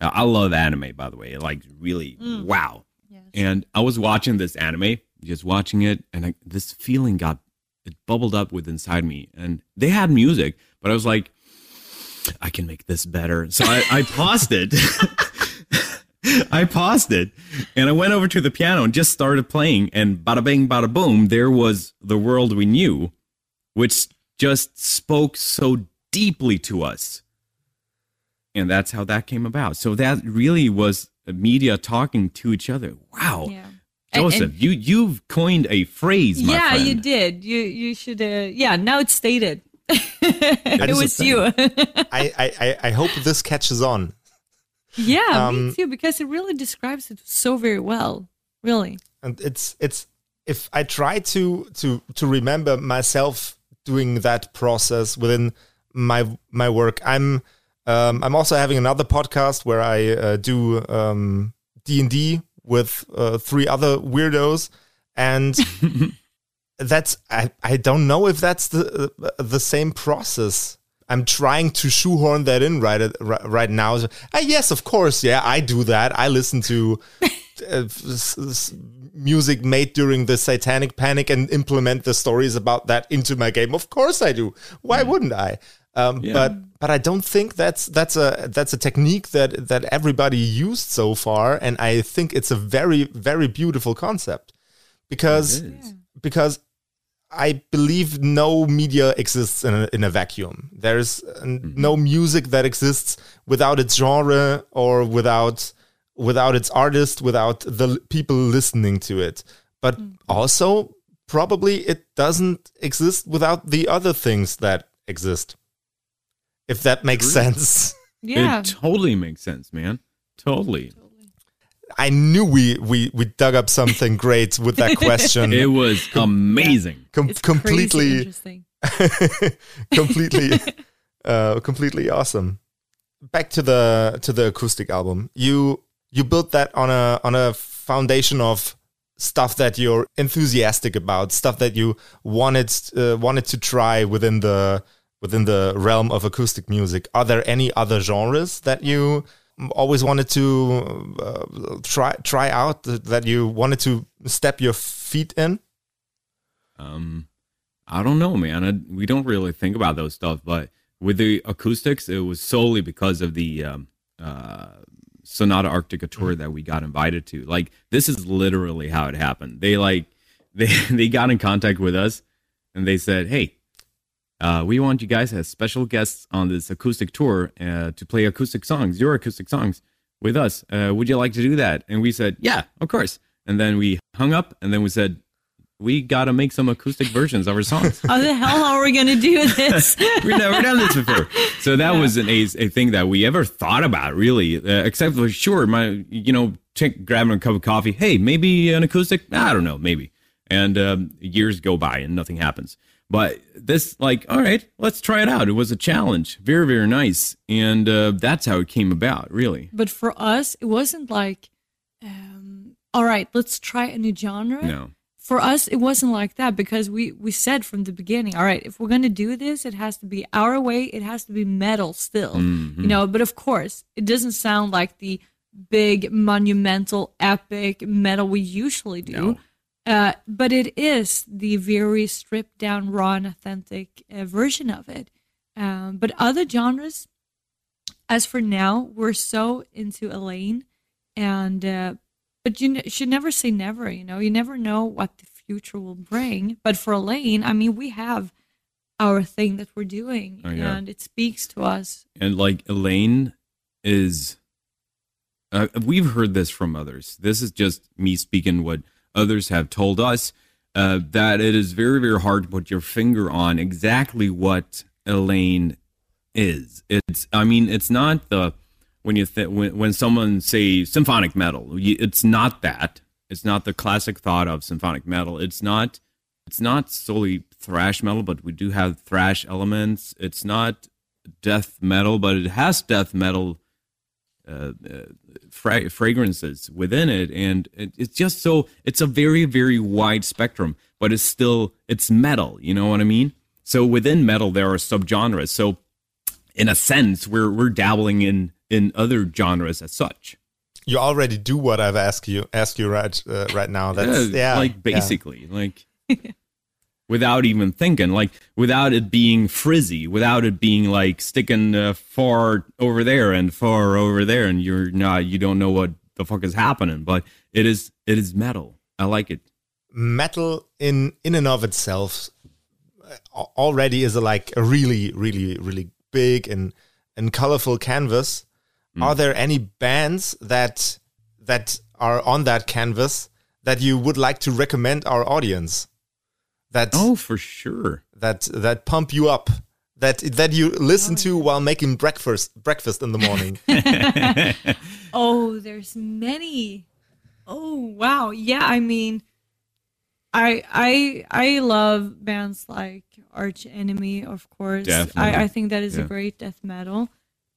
Uh, I love anime, by the way. Like really, Mm. wow. Yes. And I was watching this anime, just watching it, and I, this feeling got it bubbled up with inside me. And they had music, but I was like, I can make this better. So I, I paused it. I paused it and I went over to the piano and just started playing. And bada bing, bada boom, there was the world we knew, which just spoke so deeply to us. And that's how that came about. So that really was media talking to each other. Wow. yeah. And- Josef, and- you you've coined a phrase, my yeah, friend. you did. You you should. Uh, yeah, now it's stated. it was you. I, I, I- I hope this catches on. yeah, Um, me too. Because it really describes it so very well. Really. and it's it's if I try to to to remember myself doing that process within my my work, I'm um, I'm also having another podcast where I uh, do um, D and D with uh, three other weirdos, and that's I I don't know if that's the uh, the same process. I'm trying to shoehorn that in right at, right, now. So, ah, yes, of course, yeah, I do that. I listen to uh, music made during the Satanic Panic and implement the stories about that into my game. Of course, I do. Why wouldn't I? Um, Yeah. But but I don't think that's that's a that's a technique that that everybody used so far, and I think it's a very very beautiful concept because because I believe no media exists in a, in a vacuum. There's uh, no music that exists without its genre or without without its artist, without the l- people listening to it. But also, probably it doesn't exist without the other things that exist. If that makes True. sense. Yeah. It totally makes sense, man. Totally. I knew we we we dug up something great with that question. It was amazing. Com- it's crazy completely interesting. completely uh completely awesome back to the to the acoustic album. You you built that on a on a foundation of stuff that you're enthusiastic about, stuff that you wanted uh, wanted to try within the within the realm of acoustic music. Are there any other genres that you always wanted to uh, try try out that you wanted to step your feet in? Um, I don't know, man. I, we don't really think about those stuff, but with the acoustics, it was solely because of the um, uh, Sonata Arctica tour that we got invited to. Like, this is literally how it happened. They like they they got in contact with us and they said, "Hey, uh, we want you guys as special guests on this acoustic tour uh, to play acoustic songs, your acoustic songs, with us. Uh, would you like to do that?" And we said, "Yeah, of course." And then we hung up, and then we said, we got to make some acoustic versions of our songs. How the hell are we going to do this? We've never done this before. So that yeah. was an, a, a thing that we ever thought about, really, uh, except for sure, my, you know, take, grabbing a cup of coffee. Hey, maybe an acoustic? I don't know, maybe. And um, years go by and nothing happens. But this, like, all right, let's try it out. It was a challenge. Very, very nice. And uh, that's how it came about, really. But for us, it wasn't like, um, all right, let's try a new genre. No for us it wasn't like that because we we said from the beginning all right if we're going to do this it has to be our way it has to be metal still mm-hmm. you know but of course it doesn't sound like the big monumental epic metal we usually do no. Uh, but it is the very stripped down raw and authentic uh, version of it um, but other genres as for now we're so into Eleine and uh, but you should never say never. You know, you never know what the future will bring. But for Eleine, I mean, we have our thing that we're doing, oh, yeah. and it speaks to us. And like Eleine is, uh, we've heard this from others. This is just me speaking what others have told us. Uh, that it is very, very hard to put your finger on exactly what Eleine is. It's, I mean, it's not the when you th- when, when someone say symphonic metal it's not that it's not the classic thought of symphonic metal it's not it's not solely thrash metal but we do have thrash elements it's not death metal but it has death metal uh, uh, fra- fragrances within it and it, it's just so it's a very very wide spectrum but it's still it's metal you know what i mean so within metal there are subgenres so in a sense we're we're dabbling in in other genres as such. You already do what I've asked you asked you right uh, right now. That's yeah, yeah like basically yeah. like without even thinking, like without it being frizzy, without it being like sticking uh, far over there and far over there, and you're not you don't know what the fuck is happening. But it is it is metal. I like it. Metal in in and of itself uh, already is a, like a really really really big and and colorful canvas Mm. Are there any bands that that are on that canvas that you would like to recommend our audience? That oh, for sure. That that pump you up. That that you listen oh, to while making breakfast breakfast in the morning. oh, there's many. Oh wow, yeah. I mean, I I I love bands like Arch Enemy, of course. Definitely. I, I think that is yeah. a great death metal.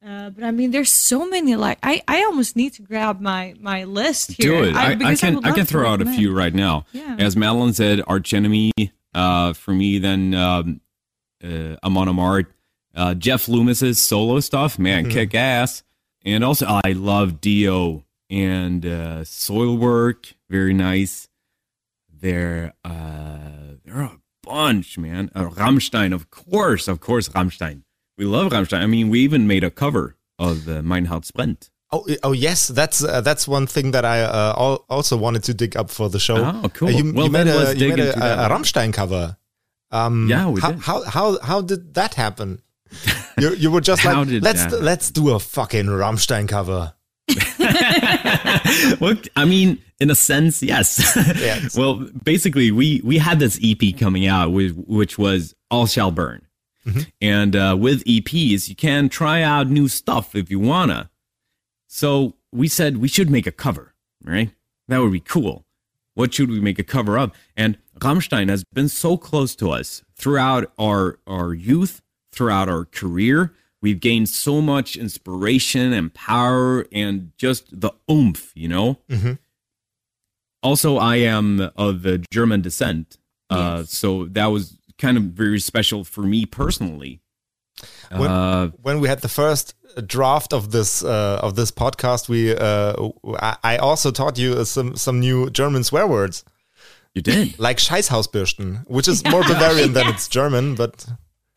Uh, but I mean, there's so many. Like, I, I almost need to grab my my list here. Do it. I, I, I can I, can throw out a few right now. Yeah. As Madeleine said, Arch Enemy. Uh, for me, then um, uh, Amon Amarth, uh, Jeff Loomis's solo stuff, man, mm-hmm. kick ass. And also, I love Dio and uh, Soilwork, very nice. There, uh, there are a bunch, man. Uh, Rammstein, of course, of course, Rammstein. We love Rammstein. I mean, we even made a cover of uh, Mein Herz brennt. Oh, oh yes, that's uh, that's one thing that I uh, also wanted to dig up for the show. Oh, cool. Uh, you, well, you made, a, you made a, a, Rammstein cover. Um, yeah, we how, did. How, how how did that happen? you, you were just like, let's let's do a fucking Rammstein cover. well, I mean, in a sense, yes. yes. well, basically, we we had this EP coming out, which, which was All Shall Burn. Mm-hmm. And uh, with EPs, you can try out new stuff if you wanna. So we said we should make a cover, right? That would be cool. What should we make a cover of? And Rammstein has been so close to us throughout our our youth, throughout our career. we've gained so much inspiration and power and just the oomph, you know. Mm-hmm. Also, I am of the German descent, uh, Yes. so that was kind of very special for me personally. When- Uh, when we had the first draft of this uh, of this podcast, we uh, I I also taught you some some new German swear words you did. like Scheißhausbürsten, which is more Bavarian than it's German, but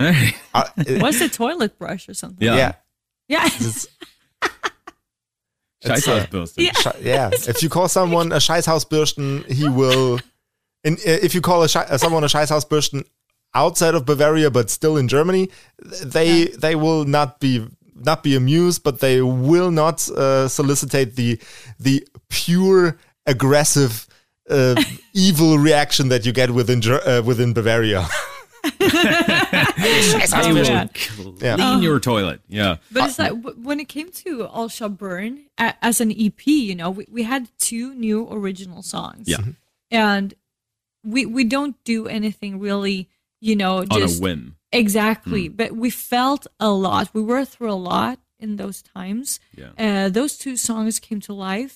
uh, What's a toilet brush or something? yeah. yeah, Yeah. it's, It's, uh, Scheißhausbürsten. Sche- yeah. If you call someone a Scheißhausbürsten, he will. In, if you call a Schei- uh, someone a Scheißhausbürsten outside of Bavaria, but still in Germany, they they will not be not be amused, but they will not uh, solicitate the the pure aggressive. Uh, evil reaction that you get within uh, within Bavaria. They will Yeah. your toilet. Yeah. But it's like when it came to All Shall Burn as an EP, you know, we, we had two new original songs. Yeah. And we we don't do anything really, you know, On a just whim. exactly. But we felt a lot. We were through a lot in those times. Yeah. Uh, those two songs came to life.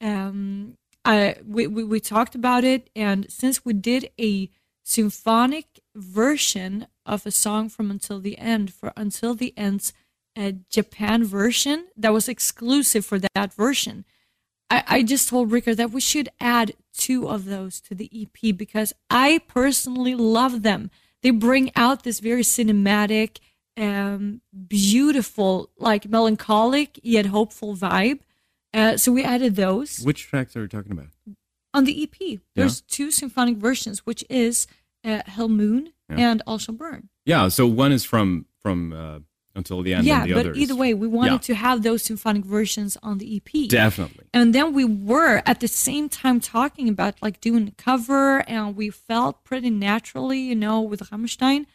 Um, I we, we we talked about it, and since we did a symphonic version of a song from Until the End for Until the End's uh, Japan version that was exclusive for that version. I, I just told Rikard that we should add two of those to the EP because I personally love them. They bring out this very cinematic, um, beautiful, like melancholic yet hopeful vibe. Uh, so we added those Which tracks are we talking about? on the EP. There's two symphonic versions, which is uh, Hell Moon Yeah. and All Shall Burn. Yeah. So one is from from uh, until the end. yeah, the but others. either way, we wanted Yeah. to have those symphonic versions on the EP. Definitely. And then we were at the same time talking about like doing a cover, and we felt pretty naturally, you know, with Rammstein.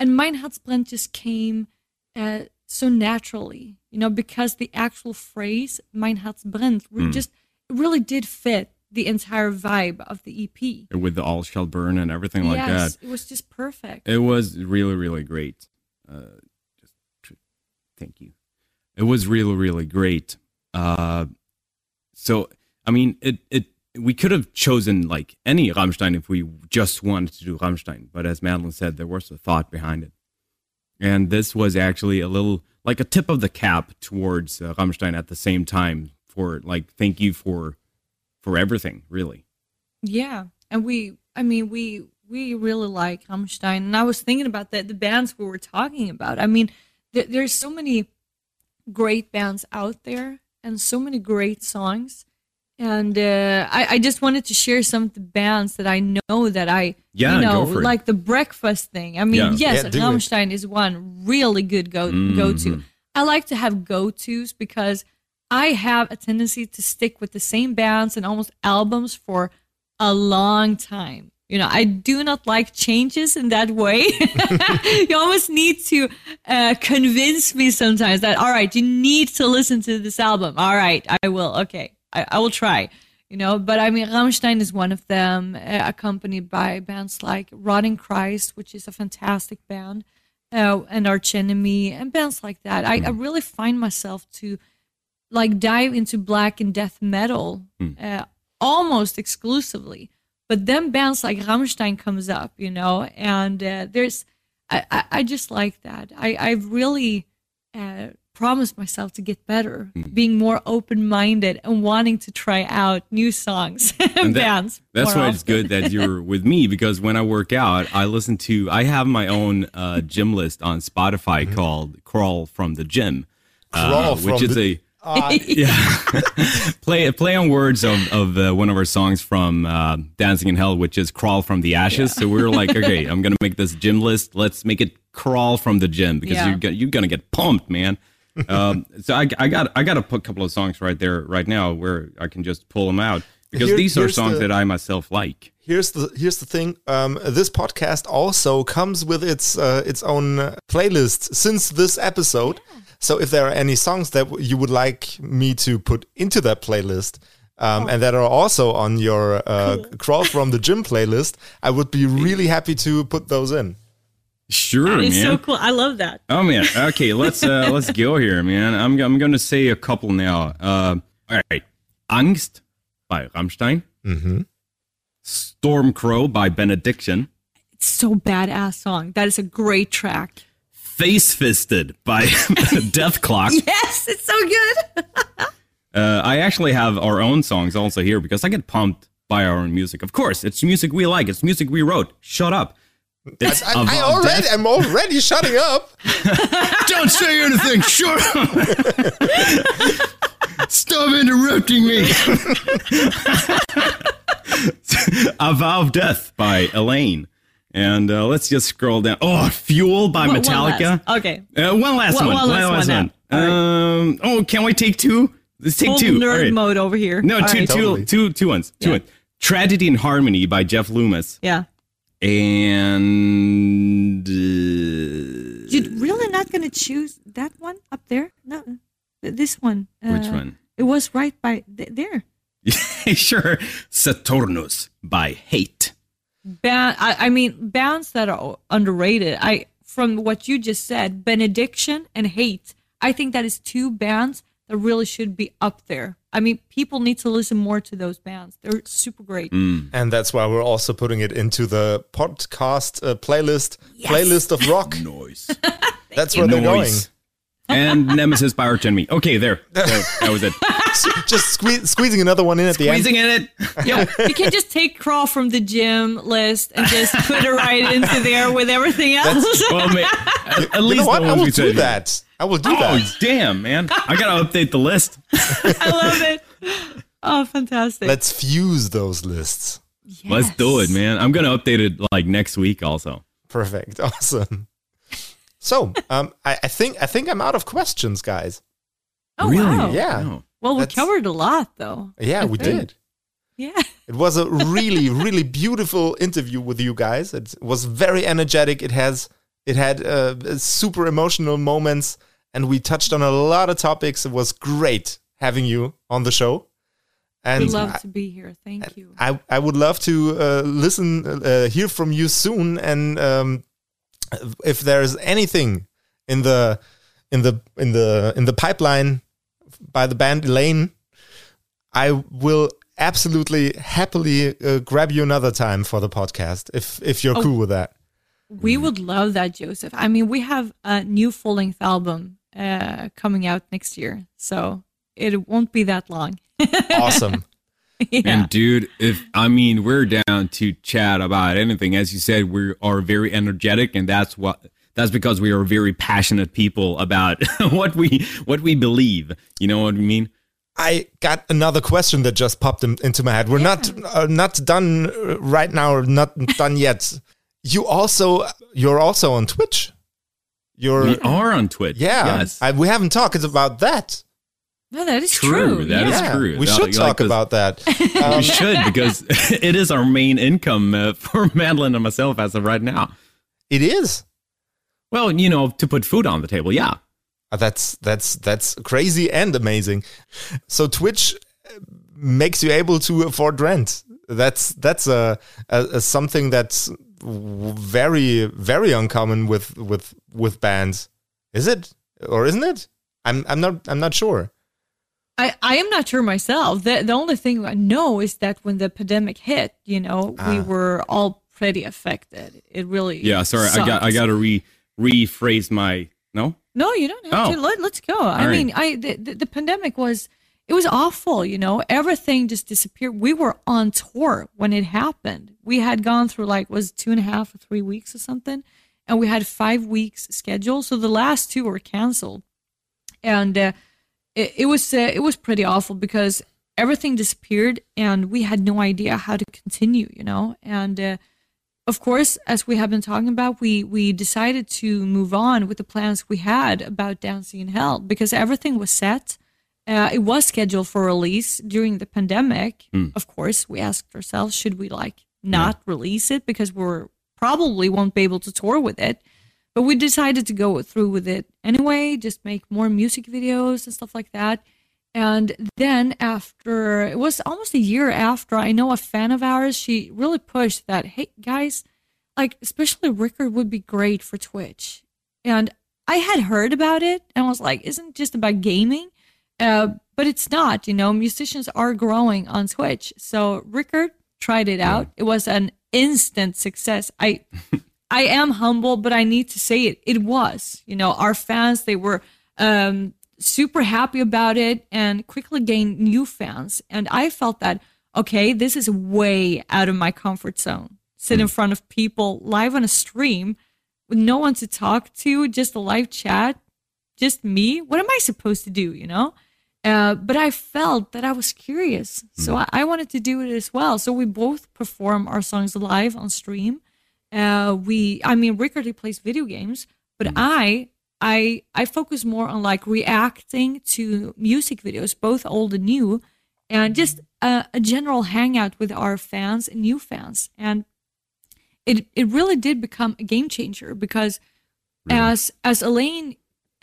And Mein Herz brennt just came uh, so naturally, you know, because the actual phrase Mein Herz brennt re- just really did fit the entire vibe of the EP. With the all shall burn and everything like yes, that. it was just perfect. It was really, really great. Uh, thank you. It was really, really great. Uh, so, I mean, it it we could have chosen like any Rammstein if we just wanted to do Rammstein, but as Madeleine said, there was a thought behind it, and this was actually a little like a tip of the cap towards uh, Rammstein at the same time for like thank you for for everything, really. Yeah, and we, I mean, we we really like Rammstein, and I was thinking about that the bands we were talking about. I mean, th- there's so many great bands out there, and so many great songs, and uh, I I just wanted to share some of the bands that I know that I Yeah, you know go for it. like the breakfast thing. I mean, Yeah. yes, Yeah. Rammstein is one really good go go to. I like to have go tos because I have a tendency to stick with the same bands and almost albums for a long time. You know, I do not like changes in that way. you almost need to uh, convince me sometimes that, all right, you need to listen to this album. All right, I will. Okay, I, I will try. You know, but I mean, Rammstein is one of them, uh, accompanied by bands like Rotting Christ, which is a fantastic band, uh, and Arch Enemy, and bands like that. I, I really find myself to like dive into black and death metal uh, almost exclusively. But then bands like Rammstein comes up, you know, and uh, there's I, I, I just like that. I I've really uh, promised myself to get better, being more open minded and wanting to try out new songs and, And that- bands. That's more why it's good that you're with me because when I work out, I listen to. I have my own uh, gym list on Spotify called "Crawl from the Gym," uh, Crawl which from is the- a yeah play play on words of of uh, one of our songs from uh, Dancing in Hell, which is "Crawl from the Ashes." So we were like, okay, I'm gonna make this gym list. Let's make it crawl from the gym because Yeah. you're gonna, you're gonna get pumped, man. um, so I, I got I got to put a couple of songs right there right now where I can just pull them out because Here- these are songs the- that I myself like. Here's the here's the thing. Um, this podcast also comes with its uh, its own uh, playlist since this episode. So if there are any songs that you would like me to put into that playlist. Um, and that are also on your uh, crawl from the gym playlist. I would be really happy to put those in. Sure, It's man. so cool. I love that. Oh man. Okay, let's uh let's go here, man. I'm I'm going to say a couple now. Uh all right. Angst by Rammstein. Mm-hmm. Storm Crow by Benediction. It's so badass song. That is a great track. Face Fisted by Dethklok. Yes, it's so good. Uh, I actually have our own songs also here because I get pumped by our own music. Of course, it's music we like. It's music we wrote. Shut up. It's I, Avant I already, Death. I'm already shutting up. Don't say anything. Shut up. Stop interrupting me. A Vow of Death by Eleine. And uh, let's just scroll down. Oh, Fuel by One- one Metallica. last. Okay. Uh, one last One- one. one last one Um, oh, can we take two? Let's take Full two. nerd All right. mode over here. No, All two, right. two, Totally. two, two ones. Two Yeah. ones. Tragedy and Harmony by Jeff Loomis. Yeah. And. Uh, You're really not going to choose that one up there? No, this one. which Uh, one? It was right by th- there. sure. Saturnus by Hate. Ba- I, I mean, bands that are underrated. I from what you just said, Benediction and Hate. I think that is two bands that really should be up there. I mean, people need to listen more to those bands. They're super great. And that's why we're also putting it into the podcast uh, playlist, playlist of rock. Noise. That's where they're going. Noise. And Nemesis by Arch Enemy. Okay, there. there. That was it. Just sque- squeezing another one in at the end. Squeezing in it. Yo, you can just take Crawl from the gym list and just put it right into there with everything else. Well, ma- at, at You least know what? I ones will we do said. that. I will do Oh, that. damn, man. I got to update the list. I love it. Oh, fantastic. Let's fuse those lists. Let's do it, man. I'm going to update it like next week also. Perfect. Awesome. So, um, I, I think I think I'm out of questions, guys. Oh, really? wow. Yeah. Wow. Well, we That's- covered a lot, though. Yeah, I we think. did. Yeah. It was a really, really beautiful interview with you guys. It was very energetic. It has, it had uh, super emotional moments, and we touched on a lot of topics. It was great having you on the show. And We love I, to be here. Thank you. I, I would love to uh, listen, uh, hear from you soon, and um, if there's anything in the in the in the in the pipeline by the band Eleine, I will absolutely happily uh, grab you another time for the podcast if if you're Oh. cool with that. We would love that, Josef. I mean, we have a new full length album uh, coming out next year, so it won't be that long. Awesome. yeah. And dude, if I mean we're down to chat about anything, as you said, we are very energetic, and that's what that's because we are very passionate people about what we what we believe. You know what I mean? I got another question that just popped in, into my head. We're not uh, not done uh, right now, or not done yet. You also you're also on Twitch. You're We are on Twitch. yeah. Yes. I, we haven't talked about that. No, that is True, true. that is yeah. true. We That- should like talk this- about that. we Um, should because it is our main income uh, for Madeleine and myself as of right now. it is. Well, you know, to put food on the table, yeah. Uh, That's that's that's crazy and amazing. So Twitch uh, makes you able to afford rent. That's that's a, a, a something that's very very uncommon with with with bands. Is it or isn't it? I'm I'm not I'm not sure. I, I am not sure myself. The, the only thing I know is that when the pandemic hit, you know, we Ah. were all pretty affected. It really Yeah, sorry, I got I got to re rephrase my no. No, you don't have Oh. to. Let, let's go. I right. mean, I the, the, the pandemic was it was awful. You know, everything just disappeared. We were on tour when it happened. We had gone through like was two and a half or three weeks or something, and we had five weeks scheduled. So the last two were canceled, and uh, it, it was uh, it was pretty awful because everything disappeared, and we had no idea how to continue. You know, and. Uh, of course, as we have been talking about, we we decided to move on with the plans we had about Dancing in Hell because everything was set. Uh, it was scheduled for release during the pandemic. Of course, we asked ourselves, should we like not release it because we're probably won't be able to tour with it. But we decided to go through with it anyway, just make more music videos and stuff like that. And then after it was almost a year after, I know a fan of ours, she really pushed that, hey guys, like especially Rikard would be great for Twitch. And I had heard about it and was like, isn't it just about gaming? Uh, but it's not, you know, musicians are growing on Twitch. So Rikard tried it out. It was an instant success. I I am humble, but I need to say it. It was, you know, our fans, they were um, super happy about it and quickly gained new fans. And I felt that, okay, this is way out of my comfort zone. Sit in front of people live on a stream with no one to talk to, just a live chat, just me. What am I supposed to do, you know? Uh, but I felt that I was curious. So I, I wanted to do it as well. So we both perform our songs live on stream. Uh, we, I mean, Rikard, he plays video games, but mm-hmm. I, I, I focus more on like reacting to music videos, both old and new, and mm-hmm. just a, a general hangout with our fans and new fans. And it, it really did become a game changer because as, as Eleine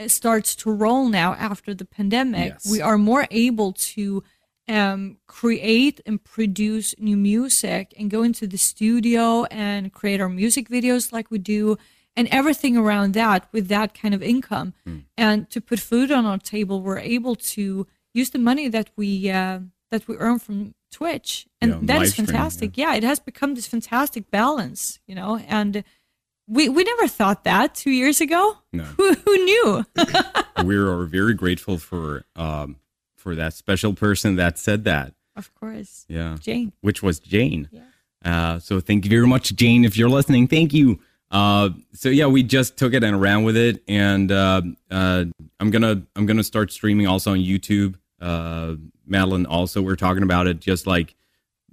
starts to roll now after the pandemic, Yes. we are more able to um, create and produce new music and go into the studio and create our music videos like we do and everything around that with that kind of income. And to put food on our table, we're able to use the money that we uh, that we earn from Twitch, and Yeah, that is fantastic. yeah, it has become this fantastic balance, you know, and. We, we never thought that two years ago. No. Who, who knew? we are very grateful for um for that special person that said that. of course. Yeah. Jane. which was Jane. Uh, so thank you very much, Jane, if you're listening. Thank you. Uh, so yeah, we just took it and ran with it, and uh, uh, I'm gonna I'm gonna start streaming also on YouTube. Uh, Madeleine also we're talking about it, just like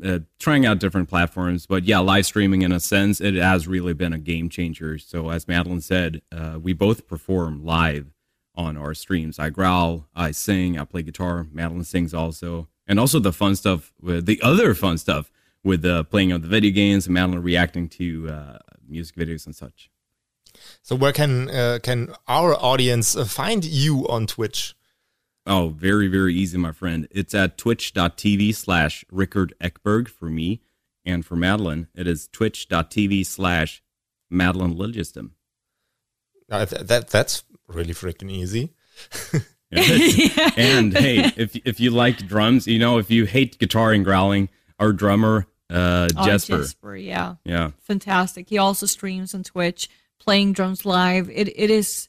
uh, trying out different platforms. But yeah, live streaming in a sense, it has really been a game changer. So as Madeleine said, uh, we both perform live on our streams. I growl, I sing, I play guitar. Madeleine sings also, and also the fun stuff with the other fun stuff with uh, playing of the video games and Madeleine reacting to uh, music videos and such. So where can uh, can our audience uh, find you on Twitch? Oh, very, very easy, my friend. It's at twitch.tv slash Rikard Ekberg for me. And for Madeleine, it is twitch.tv slash Madeleine Liljestam. Uh, th- that that's really freaking easy. Yeah, and hey, if if you like drums, you know, if you hate guitar and growling, our drummer, uh, Oh, Jesper. Jesper, yeah. Yeah. fantastic. He also streams on Twitch, playing drums live. It it is.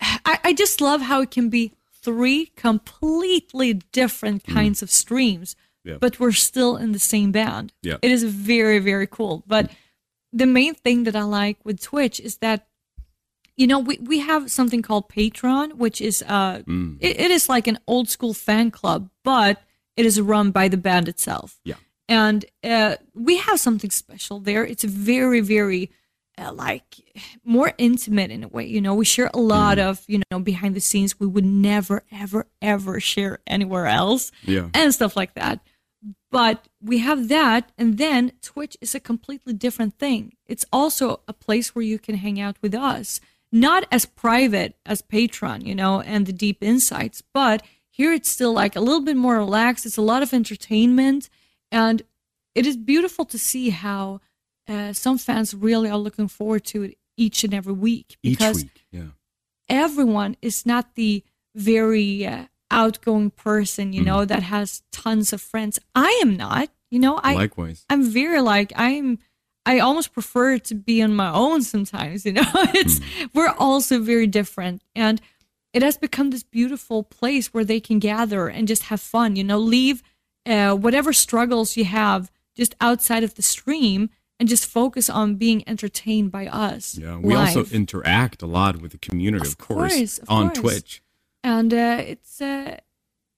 I, I just love how it can be three completely different kinds of streams, Yeah. but we're still in the same band. Yeah. It is very very cool. But the main thing that I like with Twitch is that. You know, we, we have something called Patreon, which is uh, it, it is like an old school fan club, but it is run by the band itself Yeah. and uh, we have something special there. It's very, very uh, like more intimate in a way. You know, we share a lot of you know behind the scenes we would never, ever, ever share anywhere else, Yeah. and stuff like that. But we have that, and then Twitch is a completely different thing. It's also a place where you can hang out with us, not as private as Patreon, you know, and the deep insights, but here it's still like a little bit more relaxed. It's a lot of entertainment, and it is beautiful to see how uh, some fans really are looking forward to it each and every week Each because week. Yeah. everyone is not the very uh, outgoing person, Mm-hmm. you know, that has tons of friends. I am not, you know, I Likewise. I'm very like I'm I almost prefer to be on my own sometimes, you know. It's we're also very different and it has become this beautiful place where they can gather and just have fun, you know, leave uh, whatever struggles you have just outside of the stream and just focus on being entertained by us. Yeah. We also interact a lot with the community, of, Of course, course, of on course. Twitch. and uh, it's uh,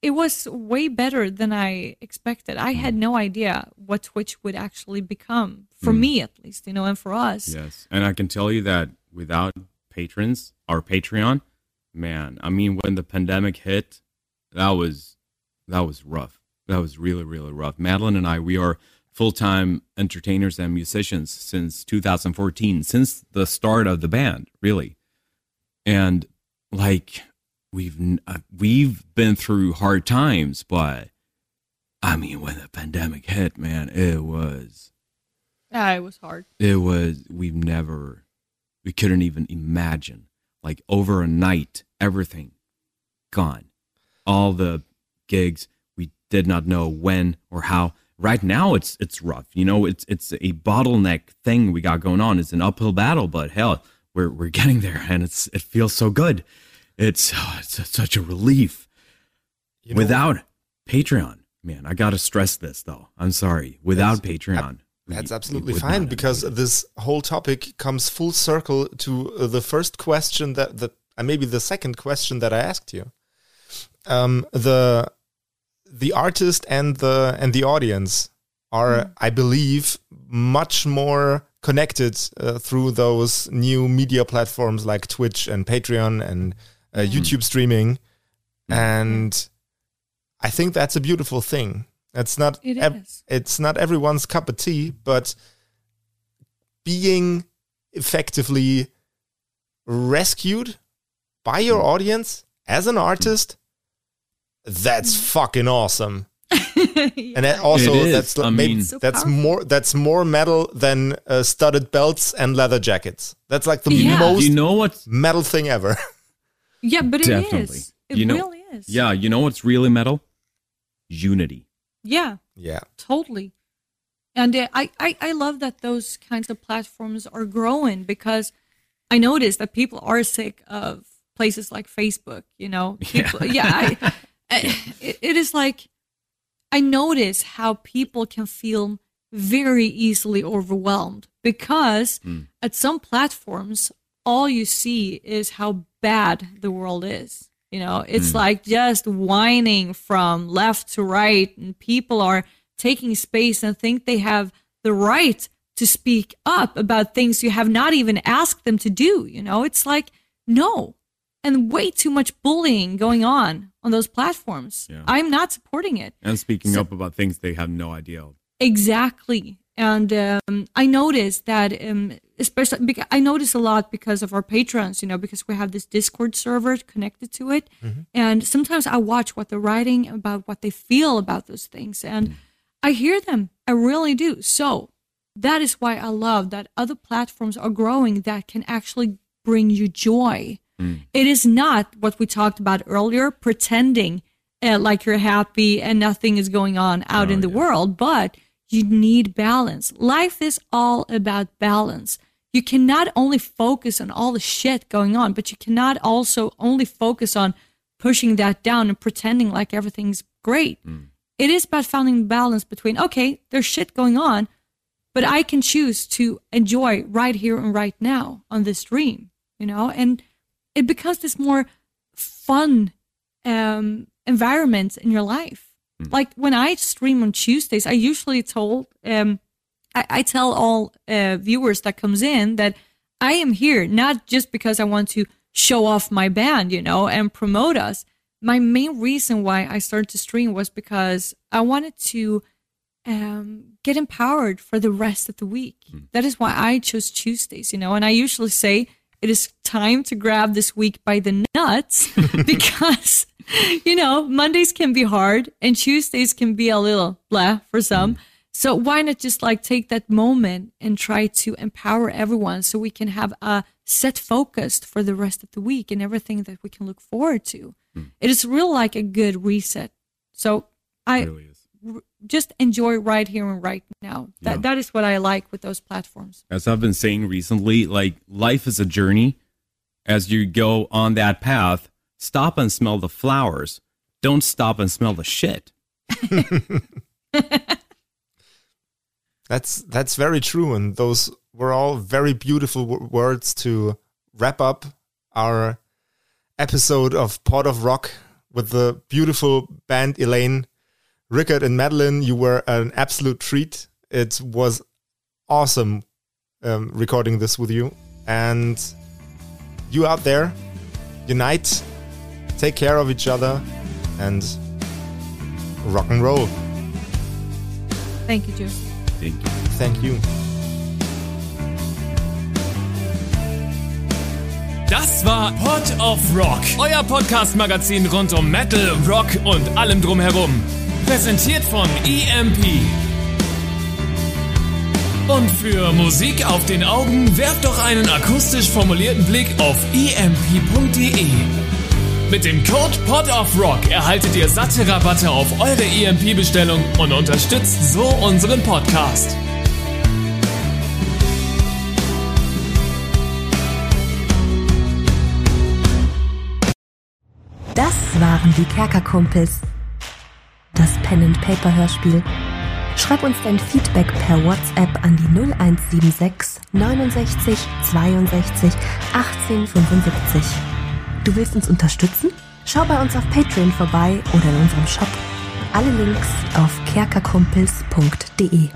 it was way better than I expected. I had Mm. no idea what Twitch would actually become for Mm. me, at least, you know, and for us. Yes. And I can tell you that without patrons, our Patreon, man, I mean, when the pandemic hit, that was that was rough. That was really, really rough. Madeleine and I, we are full time entertainers and musicians since 2014, since the start of the band, really. And like we've uh, we've been through hard times, but I mean, when the pandemic hit, man, it was Yeah, it was hard. It was we've never we couldn't even imagine. Like over a night, everything gone. All the gigs, we did not know when or how. Right now it's it's rough. You know, it's it's a bottleneck thing we got going on. It's an uphill battle, but hell, we're we're getting there and it's it feels so good. It's oh, it's such a relief. You know, Without Patreon, man, I got to stress this though. I'm sorry. Without Patreon, we- That's we absolutely would fine because this whole topic comes full circle to uh, the first question that that uh, maybe the second question that I asked you. Um, the the artist and the and the audience are, I believe, much more connected uh, through those new media platforms like Twitch and Patreon and uh, YouTube streaming, and I think that's a beautiful thing. It's not It ev- is. it's not everyone's cup of tea, but being effectively rescued by your audience as an artist, that's fucking awesome. And also, that's I maybe mean- So that's powerful. more that's more metal than uh, studded belts and leather jackets. That's like the Yeah. most you know what's metal thing ever. Yeah, but it is. It You know- really is. yeah, you know what's really metal? Unity. Yeah, yeah, totally. And uh, I, I, I love that those kinds of platforms are growing because I notice that people are sick of places like Facebook. You know, people, yeah. I, I, it, it is like I notice how people can feel very easily overwhelmed because at some platforms, all you see is how bad the world is. You know, it's like just whining from left to right, and people are taking space and think they have the right to speak up about things you have not even asked them to do. You know, it's like, no. And way too much bullying going on on those platforms. Yeah. I'm not supporting it. And speaking So- up about things they have no idea of. Exactly. And um, I noticed that, um, especially, because I notice a lot because of our patrons, you know, because we have this Discord server connected to it. Mm-hmm. And sometimes I watch what they're writing about what they feel about those things. And mm. I hear them. I really do. So that is why I love that other platforms are growing that can actually bring you joy. Mm. It is not what we talked about earlier, pretending uh, like you're happy and nothing is going on out Oh, in the yeah. world, but you need balance. Life is all about balance. You cannot only focus on all the shit going on, but you cannot also only focus on pushing that down and pretending like everything's great. It is about finding balance between, okay, there's shit going on, but I can choose to enjoy right here and right now on this stream, you know, and it becomes this more fun um, environment in your life. Like when I stream on Tuesdays, I usually told, um, I, I tell all uh, viewers that comes in that I am here not just because I want to show off my band, you know, and promote us. My main reason why I started to stream was because I wanted to um, get empowered for the rest of the week. That is why I chose Tuesdays, you know, and I usually say it is time to grab this week by the nuts because, you know, Mondays can be hard and Tuesdays can be a little blah for some. So why not just like take that moment and try to empower everyone so we can have a set focused for the rest of the week and everything that we can look forward to. Hmm. It is real like a good reset. So I really is. r- just enjoy right here and right now. That Yeah. that is what I like with those platforms. As I've been saying recently, like life is a journey. As you go on that path, stop and smell the flowers. Don't stop and smell the shit. That's that's very true, and those were all very beautiful words to wrap up our episode of Pod of Rock with the beautiful band Eleine, Rikard, and Madeleine. You were an absolute treat. It was awesome um, recording this with you, and you out there, unite, take care of each other, and rock and roll. Thank you, Josef. Thank you. Thank you. Das war Pod of Rock, euer Podcast-Magazin rund um Metal, Rock und allem drumherum. Präsentiert von EMP. Und für Musik auf den Augen werft doch einen akustisch formulierten Blick auf emp.de. Mit dem Code Pod of Rock erhaltet ihr satte Rabatte auf eure EMP-Bestellung und unterstützt so unseren Podcast. Das waren die Kerkerkumpels. Das Pen and Paper Hörspiel. Schreib uns dein Feedback per WhatsApp an die 0176 69 62 18 75. Du willst uns unterstützen? Schau bei uns auf Patreon vorbei oder in unserem Shop. Alle Links auf kerkerkumpels.de.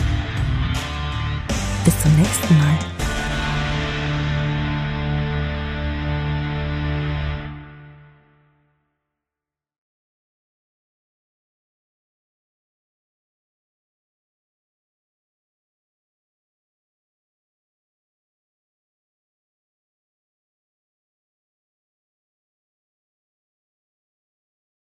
Bis zum nächsten Mal.